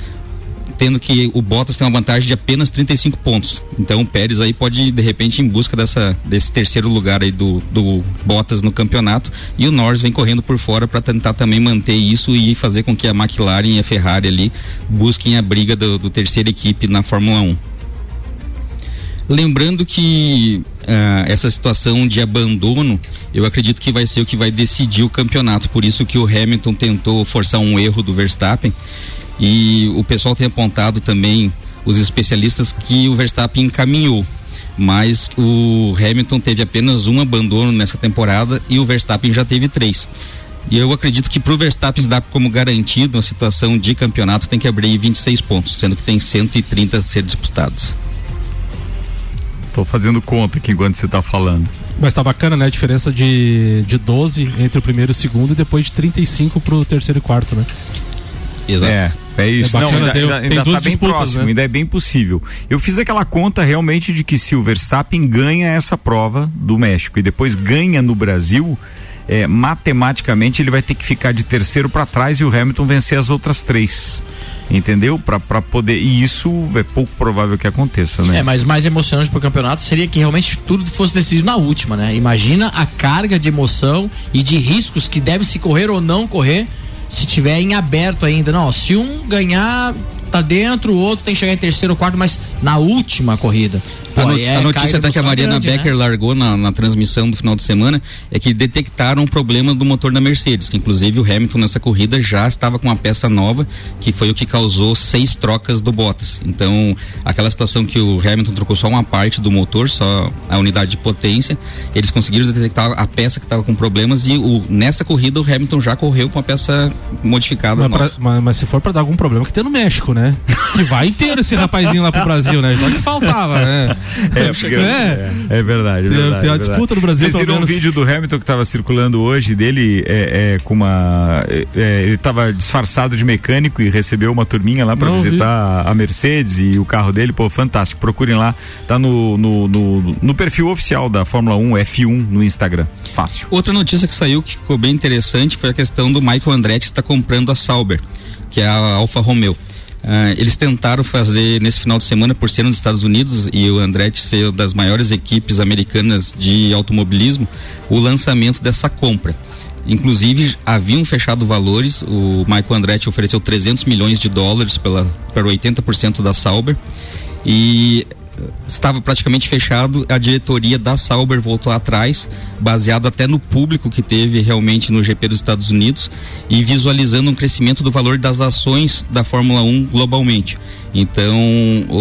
tendo que o Bottas tem uma vantagem de apenas 35 pontos. Então o Pérez aí pode de repente em busca dessa desse terceiro lugar aí do, do Bottas no campeonato e o Norris vem correndo por fora para tentar também manter isso e fazer com que a McLaren e a Ferrari ali busquem a briga do, do terceira equipe na Fórmula 1. Lembrando que uh, essa situação de abandono, eu acredito que vai ser o que vai decidir o campeonato. Por isso que o Hamilton tentou forçar um erro do Verstappen e o pessoal tem apontado também, os especialistas, que o Verstappen encaminhou. Mas o Hamilton teve apenas um abandono nessa temporada e o Verstappen já teve três. E eu acredito que para o Verstappen se dar como garantido uma situação de campeonato tem que abrir 26 pontos, sendo que tem 130 a ser disputados. Tô fazendo conta aqui enquanto você está falando. Mas tá bacana, né? A diferença de, de 12 entre o primeiro e o segundo e depois de 35 para o terceiro e quarto, né? Exato. É. É isso, é bacana, não, ainda, ainda, ainda tá bem próximo, né? ainda é bem possível. Eu fiz aquela conta realmente de que se o Verstappen ganha essa prova do México e depois ganha no Brasil, é, matematicamente ele vai ter que ficar de terceiro para trás e o Hamilton vencer as outras três. Entendeu? Para poder. E isso é pouco provável que aconteça, né? É, mas mais emocionante pro campeonato seria que realmente tudo fosse decidido na última, né? Imagina a carga de emoção e de riscos que deve se correr ou não correr se tiver em aberto ainda, não, se um ganhar tá dentro, o outro tem que chegar em terceiro ou quarto, mas na última corrida. Pô, a, no, é, a, notícia até que a Mariana grande, Becker né? largou na, na, transmissão do final de semana é que detectaram um problema do motor da Mercedes, que inclusive o Hamilton nessa corrida já estava com uma peça nova, que foi o que causou seis trocas do Bottas. Então, aquela situação que o Hamilton trocou só uma parte do motor, só a unidade de potência, eles conseguiram detectar a peça que estava com problemas e o, nessa corrida o Hamilton já correu com a peça modificada. Mas, pra, mas, mas se for para dar algum problema, que tem no México, né? que vai inteiro esse rapazinho lá pro Brasil, né? Só que faltava, né? É, porque, é. é, é verdade. É tem, verdade, tem a disputa no Brasil. Vocês viram um vídeo do Hamilton que estava circulando hoje dele é, é com uma. É, ele estava disfarçado de mecânico e recebeu uma turminha lá para visitar vi. a Mercedes e o carro dele, pô, fantástico. Procurem lá, tá no, no, no, no perfil oficial da Fórmula 1, F1 no Instagram. Fácil. Outra notícia que saiu que ficou bem interessante foi a questão do Michael Andretti está comprando a Sauber, que é a Alfa Romeo. Uh, eles tentaram fazer nesse final de semana, por ser nos Estados Unidos e o Andretti ser das maiores equipes americanas de automobilismo, o lançamento dessa compra. Inclusive, haviam fechado valores, o Michael Andretti ofereceu 300 milhões de dólares pela, para 80% da Sauber e estava praticamente fechado, a diretoria da Sauber voltou atrás, baseado até no público que teve realmente no GP dos Estados Unidos e visualizando um crescimento do valor das ações da Fórmula 1 globalmente. Então,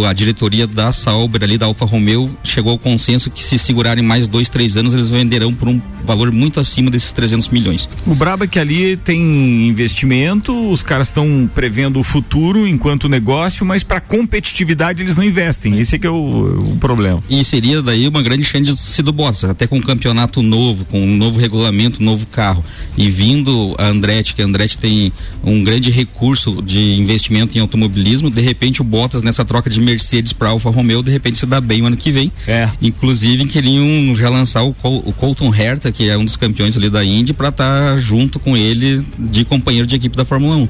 a diretoria da Sauber ali, da Alfa Romeo, chegou ao consenso que se segurarem mais dois, três anos, eles venderão por um valor muito acima desses 300 milhões. O brabo é que ali tem investimento, os caras estão prevendo o futuro enquanto negócio, mas para competitividade eles não investem. Esse é que é o, o, problema. E seria daí uma grande chance do Bottas, até com um campeonato novo, com um novo regulamento, um novo carro. E vindo a Andretti, que a Andretti tem um grande recurso de investimento em automobilismo, de repente o Bottas nessa troca de Mercedes para Alfa Romeo, de repente se dá bem o ano que vem. É. Inclusive queriam já lançar o, Col o Colton Herta, que é um dos campeões ali da Indy, para estar tá junto com ele de companheiro de equipe da Fórmula 1.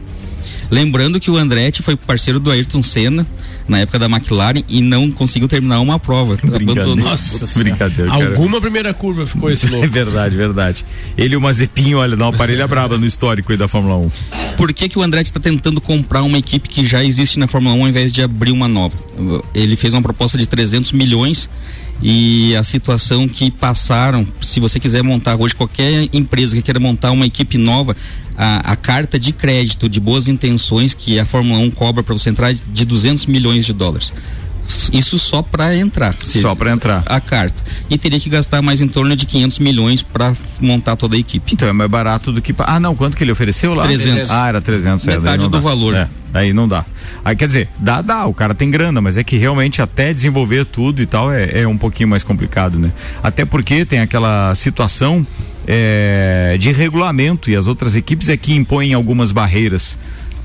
Lembrando que o Andretti foi parceiro do Ayrton Senna na época da McLaren e não conseguiu terminar uma prova. Abandonou. Nossa, brincadeira. Cara. Alguma primeira curva ficou esse *laughs* louco. É verdade, verdade. Ele e o Mazepinho, olha, dá uma parelha braba no histórico aí da Fórmula 1. Por que, que o Andretti está tentando comprar uma equipe que já existe na Fórmula 1 ao invés de abrir uma nova? Ele fez uma proposta de 300 milhões e a situação que passaram, se você quiser montar hoje qualquer empresa que queira montar uma equipe nova, a, a carta de crédito de boas intenções que a Fórmula 1 cobra para você entrar é de 200 milhões de dólares. Isso só para entrar. Só para entrar. A carta. E teria que gastar mais em torno de 500 milhões para montar toda a equipe. Então é mais barato do que. Ah, não, quanto que ele ofereceu lá? 300. Ah, era 300. é, daí Metade não do dá. valor. É, aí não dá. Aí quer dizer, dá, dá, o cara tem grana, mas é que realmente até desenvolver tudo e tal é, é um pouquinho mais complicado, né? Até porque tem aquela situação é, de regulamento e as outras equipes é que impõem algumas barreiras.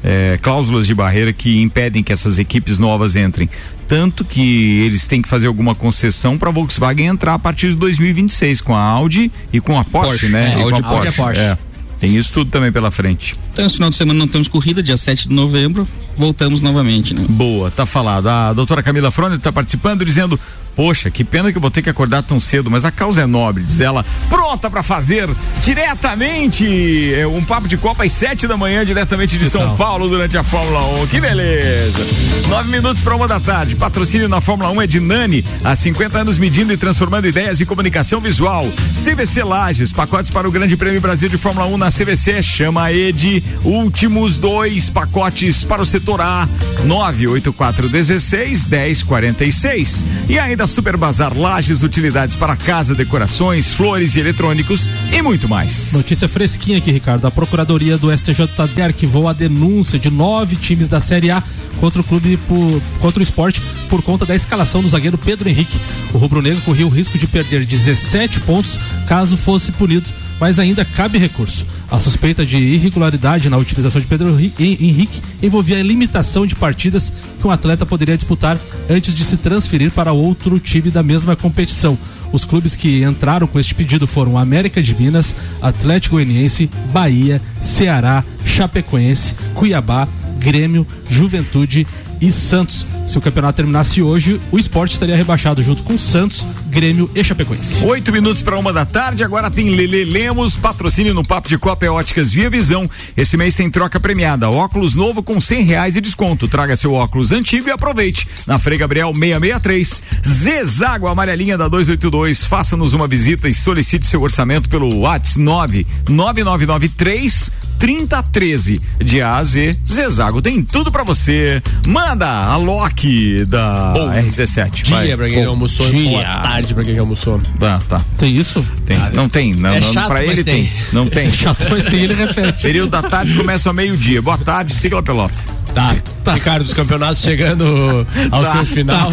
é, cláusulas de barreira que impedem que essas equipes novas entrem. Tanto que eles têm que fazer alguma concessão para a Volkswagen entrar a partir de 2026 com a Audi e com a Porsche, Porsche, né? é, E com Audi, Audi e a Porsche. É. Tem isso tudo também pela frente. Então, esse final de semana não temos corrida, dia 7 de novembro, voltamos novamente, né? Boa, tá falado. A doutora Camila Fronde está participando dizendo: Poxa, que pena que eu vou ter que acordar tão cedo, mas a causa é nobre, diz ela, pronta para fazer diretamente é, um papo de Copa às sete da manhã, diretamente de São Paulo, durante a Fórmula 1. Que beleza! Nove minutos para uma da tarde. Patrocínio na Fórmula 1 é de Nani, há 50 anos medindo e transformando ideias em comunicação visual. CVC Lages, pacotes para o Grande Prêmio Brasil de Fórmula 1 na CVC, chama a Ed. Últimos dois pacotes para o setor A, 98416 1046. E ainda Super Bazar Lages, utilidades para casa, decorações, flores e eletrônicos e muito mais. Notícia fresquinha aqui, Ricardo. A Procuradoria do STJD arquivou a denúncia de nove times da Série A contra o clube por, contra o esporte por conta da escalação do zagueiro Pedro Henrique. O rubro-negro corria o risco de perder 17 pontos caso fosse punido, mas ainda cabe recurso. A suspeita de irregularidade na utilização de Pedro Henrique envolvia a limitação de partidas que um atleta poderia disputar antes de se transferir para outro time da mesma competição. Os clubes que entraram com este pedido foram América de Minas, Atlético Goianiense, Bahia, Ceará, Chapecoense, Cuiabá, Grêmio, Juventude e Santos. Se o campeonato terminasse hoje, o esporte estaria rebaixado junto com Santos, Grêmio e Chapecoense. Oito minutos para uma da tarde, agora tem Lele Lemos, patrocínio no Papo de Copa é Óticas Via Visão. Esse mês tem troca premiada, óculos novo com cem reais de desconto. Traga seu óculos antigo e aproveite. Na Frei Gabriel 663, Zezago amarelinha da 282. Faça-nos uma visita e solicite seu orçamento pelo WhatsApp 9 9993 3013 de A a Z. Zezago tem tudo para você. Manda a Loki da Bom RC7. Dia vai. pra quem já almoçou, dia. boa tarde pra quem já almoçou. Tá, tá. Tem isso? Tem. não tem. Não, é não, chato, pra ele tem. tem. Não *laughs* tem. chato, mas tem, ele repete. Período da tarde começa ao meio-dia. Boa tarde, siga a pelota. Tá. Ricardo, os campeonatos chegando ao Tá, seu final.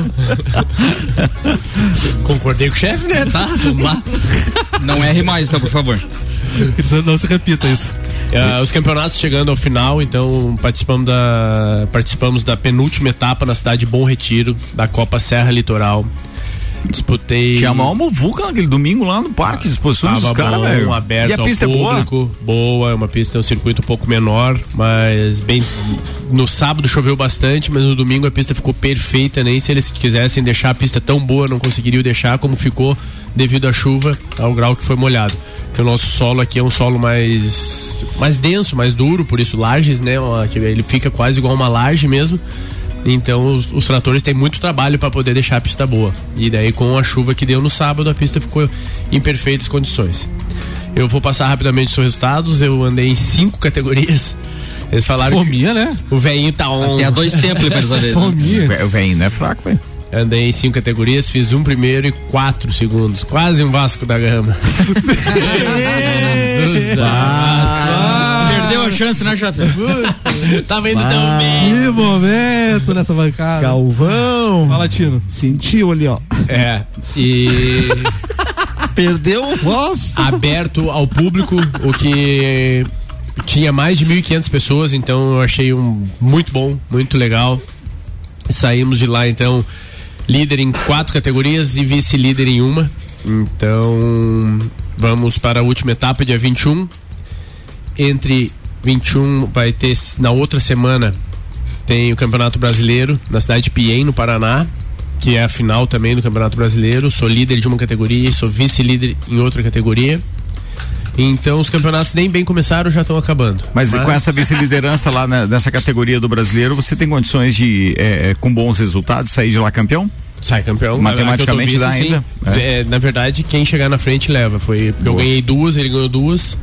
*laughs* Concordei com o chefe, né? Tá, vamos lá. Não erre mais, tá, por favor. Não se repita isso. Ah, os campeonatos chegando ao final, então participamos da, participamos da penúltima etapa na cidade de Bom Retiro, da Copa Serra Litoral. Disputei. Tinha uma muvuca naquele domingo lá no parque, disposições dos caras, velho. aberto E a ao pista é boa? público, boa, é uma pista, é um circuito um pouco menor, mas bem. No sábado choveu bastante, mas no domingo a pista ficou perfeita. Nem se eles quisessem deixar a pista tão boa, não conseguiriam deixar como ficou devido à chuva, ao grau que foi molhado. Que o nosso solo aqui é um solo mais mais denso, mais duro, por isso lajes, né? Ele fica quase igual uma laje mesmo. Então os, os tratores têm muito trabalho para poder deixar a pista boa. E daí com a chuva que deu no sábado, a pista ficou em perfeitas condições. Eu vou passar rapidamente os resultados. Eu andei em cinco categorias. Eles falaram Fominha, que né? o velhinho tá on. Até há dois tempos ele faz essa vez. né? Fominha. O velho não é fraco, velho. Andei em cinco categorias, fiz um primeiro e quatro segundos. Quase um Vasco da Gama. *laughs* Jesus amado. Perdeu a chance, né, chefe? Tava indo tão bem. Que momento nessa bancada. Galvão. Fala, Tino. Sentiu ali, ó. É. E Perdeu voz. aberto ao público, o que tinha mais de 1.500 pessoas, então eu achei um muito bom, muito legal. Saímos de lá então líder em quatro categorias e vice-líder em uma. Então vamos para a última etapa, dia 21. Entre 21 vai ter na outra semana tem o Campeonato Brasileiro na cidade de Piem, no Paraná, que é a final também do Campeonato Brasileiro. Sou líder de uma categoria e sou vice-líder em outra categoria. Então os campeonatos nem bem começaram, já estão acabando. Mas, com essa vice-liderança lá na- nessa categoria do brasileiro, você tem condições de, é, é, com bons resultados, sair de lá campeão? Sai campeão. Matematicamente dá ainda. É. É, na verdade, quem chegar na frente leva. Foi porque eu ganhei duas, ele ganhou duas.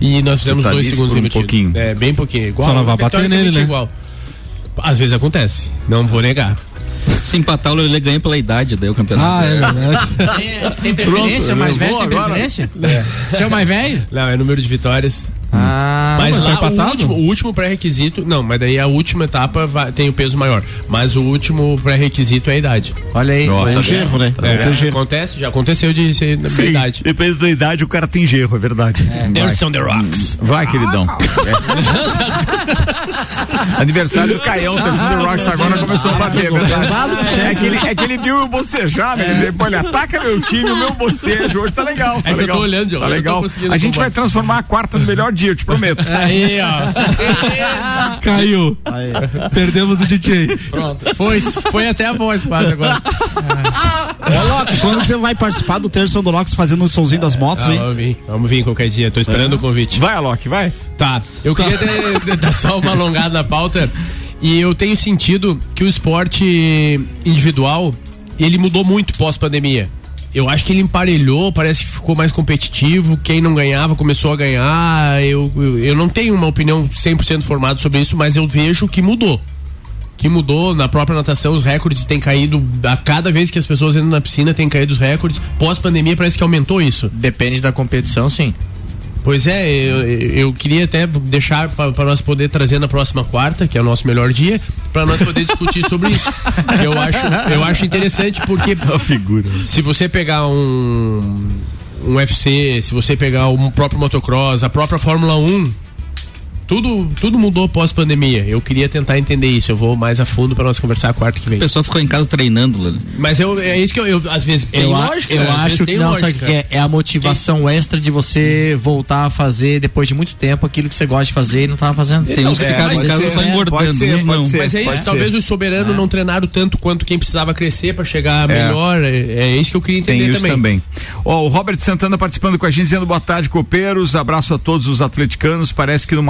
E nós fizemos tá dois segundos um pouquinho. É, bem pouquinho. Igual, Só não vai bater nele, né? Igual. Às vezes acontece. Não vou negar. Se empatar, ele ganha pela idade, daí o campeonato. Ah, é verdade. Tem, tem preferência? Pronto, mais velho tem agora. preferência? Seu mais velho? Não, é número de vitórias. Ah, Mas mas tá lá o último, o último pré-requisito, não, mas daí a última etapa vai- tem o peso maior. Mas o último pré-requisito é a idade. olha aí. Tá aí. Gerro, né? É, Tem gerro. acontece, já aconteceu de ser da Sim, idade. depende da idade, o cara tem gerro, é verdade. Vai. on the rocks. Vai, queridão. É. *laughs* Aniversário do Caião, o torcedor do Rocks agora começou a bater, é verdade. É que, ele, é que ele viu eu bocejar, né? Ele, Pô, ele ataca meu time, o meu bocejo. Hoje tá legal. Tá É que eu legal. tô olhando, Tá legal. A gente vai transformar a quarta no melhor dia, eu te prometo. Aí, ó. *laughs* Caiu. Perdemos o DJ. Pronto. Foi, foi até a voz quase agora. *laughs* Ô, Loki, quando você vai participar do Terça do Locks fazendo o somzinho das motos, Ah, hein? vamos vir, vamos vir qualquer dia. Tô esperando o convite. Vai, Alok, vai. Tá, eu queria ter- ter- *laughs* dar só uma alongada na pauta. E eu tenho sentido que o esporte individual, ele mudou muito pós-pandemia. Eu acho que ele emparelhou, parece que ficou mais competitivo. Quem não ganhava começou a ganhar. Eu, eu, eu não tenho uma opinião 100% formada sobre isso, mas eu vejo que mudou. Que mudou na própria natação, os recordes têm caído. A cada vez que as pessoas entram na piscina, tem caído os recordes. Pós-pandemia, parece que aumentou isso. Depende da competição, sim. Pois é, eu, eu queria até deixar para nós poder trazer na próxima quarta, que é o nosso melhor dia, para nós poder discutir sobre isso. Eu acho, eu acho interessante porque A figura. se você pegar um um UFC, se você pegar o próprio motocross, a própria Fórmula 1, tudo tudo mudou pós-pandemia. Eu queria tentar entender isso. Eu vou mais a fundo para nós conversar a quarta que O vem. pessoal ficou em casa treinando. né? Mas eu, é isso que eu, eu, às vezes tem Eu, lógica, eu acho tem que não, o lógica. que é? É a motivação extra de você voltar a fazer depois de muito tempo aquilo que você gosta de fazer e não tava fazendo. Tem uns que é, ficaram em casa ser, só né? engordando. Ser, não. ser. Mas é isso, talvez os soberanos não treinaram tanto quanto quem precisava crescer para chegar melhor. É, é isso que eu queria Tem entender isso também. também. Ó, o Robert Santana participando com a gente, dizendo boa tarde, copeiros. Abraço a todos os atleticanos. Parece que no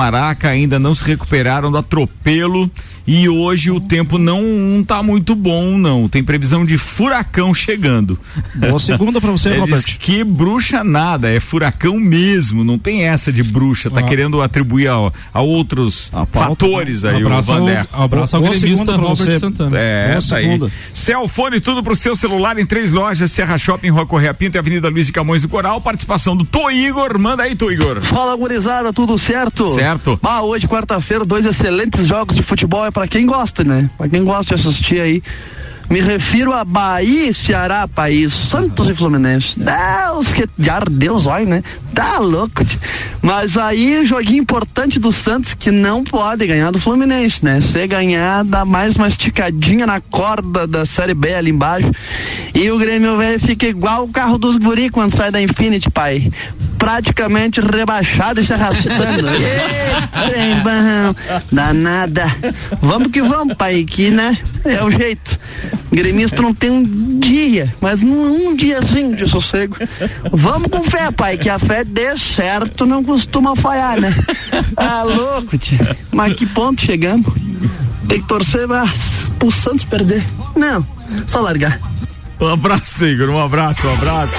Ainda não se recuperaram do atropelo. E hoje o tempo não, não tá muito bom, não. Tem previsão de furacão chegando. Boa segunda pra você, *laughs* Ele Robert. diz que bruxa nada, é furacão mesmo. Não tem essa de bruxa. Tá Ah. querendo atribuir a, a outros A fatores aí, o Abraço ao, Vander. abraço ao Boa gremista Robert você. Santana. É, Boa tá aí. Celfone, tudo pro seu celular em três lojas, Serra Shopping, Rua Correia Pinto e Avenida Luiz de Camões do Coral. Participação do Tô Igor. Manda aí, Tô Igor. Fala, gurizada, tudo certo? Certo. Ah, hoje, quarta-feira, dois excelentes jogos de futebol. Pra quem gosta, né? Pra quem gosta de assistir aí. Me refiro a Bahia e Ceará, país, Santos e Fluminense. Deus, que de Deus, olha, né? Tá louco. Mas aí, joguinho importante do Santos que não pode ganhar do Fluminense, né? Se ganhar, dá mais uma esticadinha na corda da Série B ali embaixo. E o Grêmio velho fica igual o carro dos guri quando sai da Infinity, pai. Praticamente rebaixado e se arrastando. *laughs* Trem bom, danada. Vamos que vamos, pai, que, né? É o jeito. Gremista não tem um dia, mas um, um diazinho de sossego. Vamos com fé, pai, que a fé dê certo não costuma falhar, né? Ah, louco, tia. Mas que ponto chegamos? Tem que torcer mas, pro Santos perder. Não, só largar. Um abraço, Igor. Um abraço, um abraço.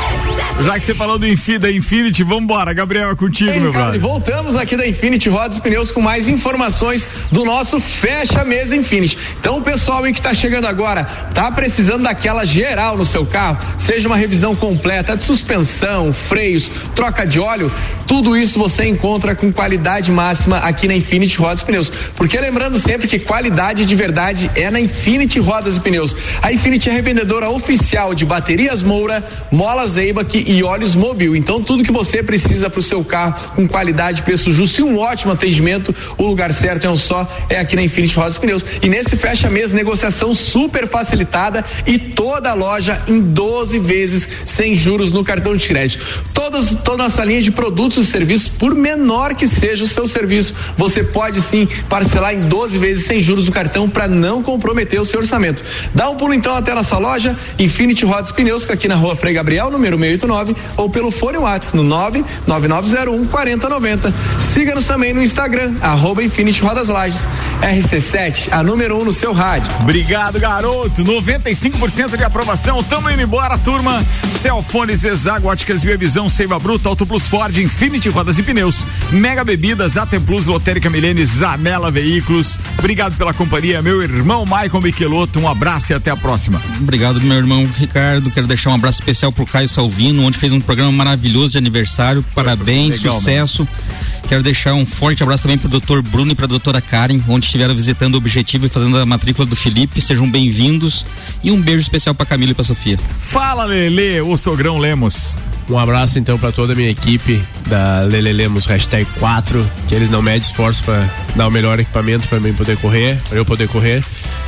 Já que você falou do Infi, da Infinity, vambora. Gabriel, é contigo, Ei, meu e brother. voltamos aqui da Infinity Rodas e Pneus com mais informações do nosso Fecha Mesa Infinity. Então, o pessoal aí que tá chegando agora, tá precisando daquela geral no seu carro, seja uma revisão completa de suspensão, freios, troca de óleo, tudo isso você encontra com qualidade máxima aqui na Infinity Rodas e Pneus. Porque lembrando sempre que qualidade de verdade é na Infinity Rodas e Pneus. A Infinity é revendedora oficial de baterias Moura, molas Eibach e óleos Mobil. Então, tudo que você precisa para o seu carro com qualidade, preço justo e um ótimo atendimento, o lugar certo é um só, é aqui na Infinity Rodas Pneus. E nesse fecha mês, negociação super facilitada e toda a loja em 12 vezes sem juros no cartão de crédito. Todas, toda nossa linha de produtos e serviços, por menor que seja o seu serviço, você pode sim parcelar em 12 vezes sem juros no cartão para não comprometer o seu orçamento. Dá um pulo então até nossa loja, Infinity Rodas Pneus, aqui na rua Frei Gabriel, número 689, ou pelo fone Whats no 99901 4090. Siga-nos também no Instagram, arroba Infinity Rodas Lages. RC7, a número 1 um no seu rádio. Obrigado, garoto. 95% de aprovação. Tamo indo embora, turma. Celfones, Exago, Óticas Via Visão, Seiva Bruta, Auto Plus Ford, Infinity Rodas e Pneus, Mega Bebidas, AT Plus, Lotérica Milene, Zanela Veículos. Obrigado pela companhia, meu irmão Maicon Michelotto. Um abraço e até a próxima. Obrigado, meu irmão Ricardo. Quero deixar um abraço especial pro Caio Salvino, onde fez um programa maravilhoso de aniversário. Parabéns, legal, sucesso. Mano. Quero deixar um forte abraço também pro doutor Bruno e pra doutora Karen, onde estiveram visitando o Objetivo e fazendo a matrícula do Felipe. Sejam bem-vindos. E um beijo especial pra Camila e pra Sofia. Fala, Lele, o Sogrão Lemos. Um abraço então para toda a minha equipe da Lele Lemos hashtag 4, que eles não medem esforço para dar o melhor equipamento para mim poder correr, para eu poder correr.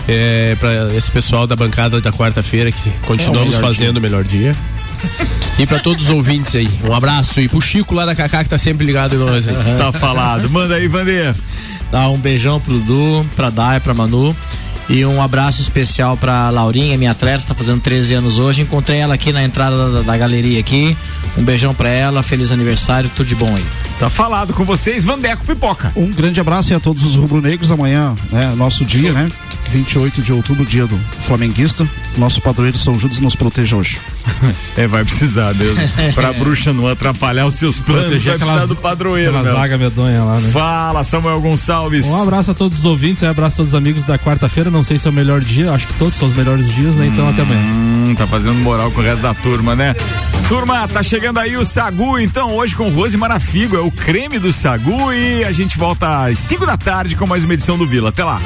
É, para esse pessoal da bancada da quarta-feira que continuamos é o fazendo dia. o melhor dia. E pra todos os ouvintes aí, um abraço. E pro Chico lá da Cacá que tá sempre ligado em nós aí. tá falado. Manda aí, Vander. Dá um beijão pro Dudu, pra Dai, pra Manu. E um abraço especial pra Laurinha, minha atleta, tá fazendo 13 anos hoje. Encontrei ela aqui na entrada da, da galeria aqui. Um beijão pra ela, feliz aniversário, tudo de bom aí. Tá falado com vocês, Vandeco Pipoca. Um grande abraço a todos os rubro-negros amanhã, né? Nosso dia, Show. né? 28 de outubro, dia do flamenguista. Nosso padroeiro São Judas nos proteja hoje. *laughs* é, vai precisar mesmo. *laughs* pra bruxa não atrapalhar os seus planos, Proteger vai aquelas, precisar do padroeiro. Aquela zaga medonha lá, né? Fala, Samuel Gonçalves. Um abraço a todos os ouvintes, um abraço a todos os amigos da quarta-feira. Não sei se é o melhor dia, acho que todos são os melhores dias, né? Então hum, até amanhã. Hum, tá fazendo moral com o resto da turma, né? Turma, tá chegando aí o Sagu, então, hoje com Rose Marafigo, é o creme do Sagu e a gente volta às 5 da tarde com mais uma edição do Vila. Até lá.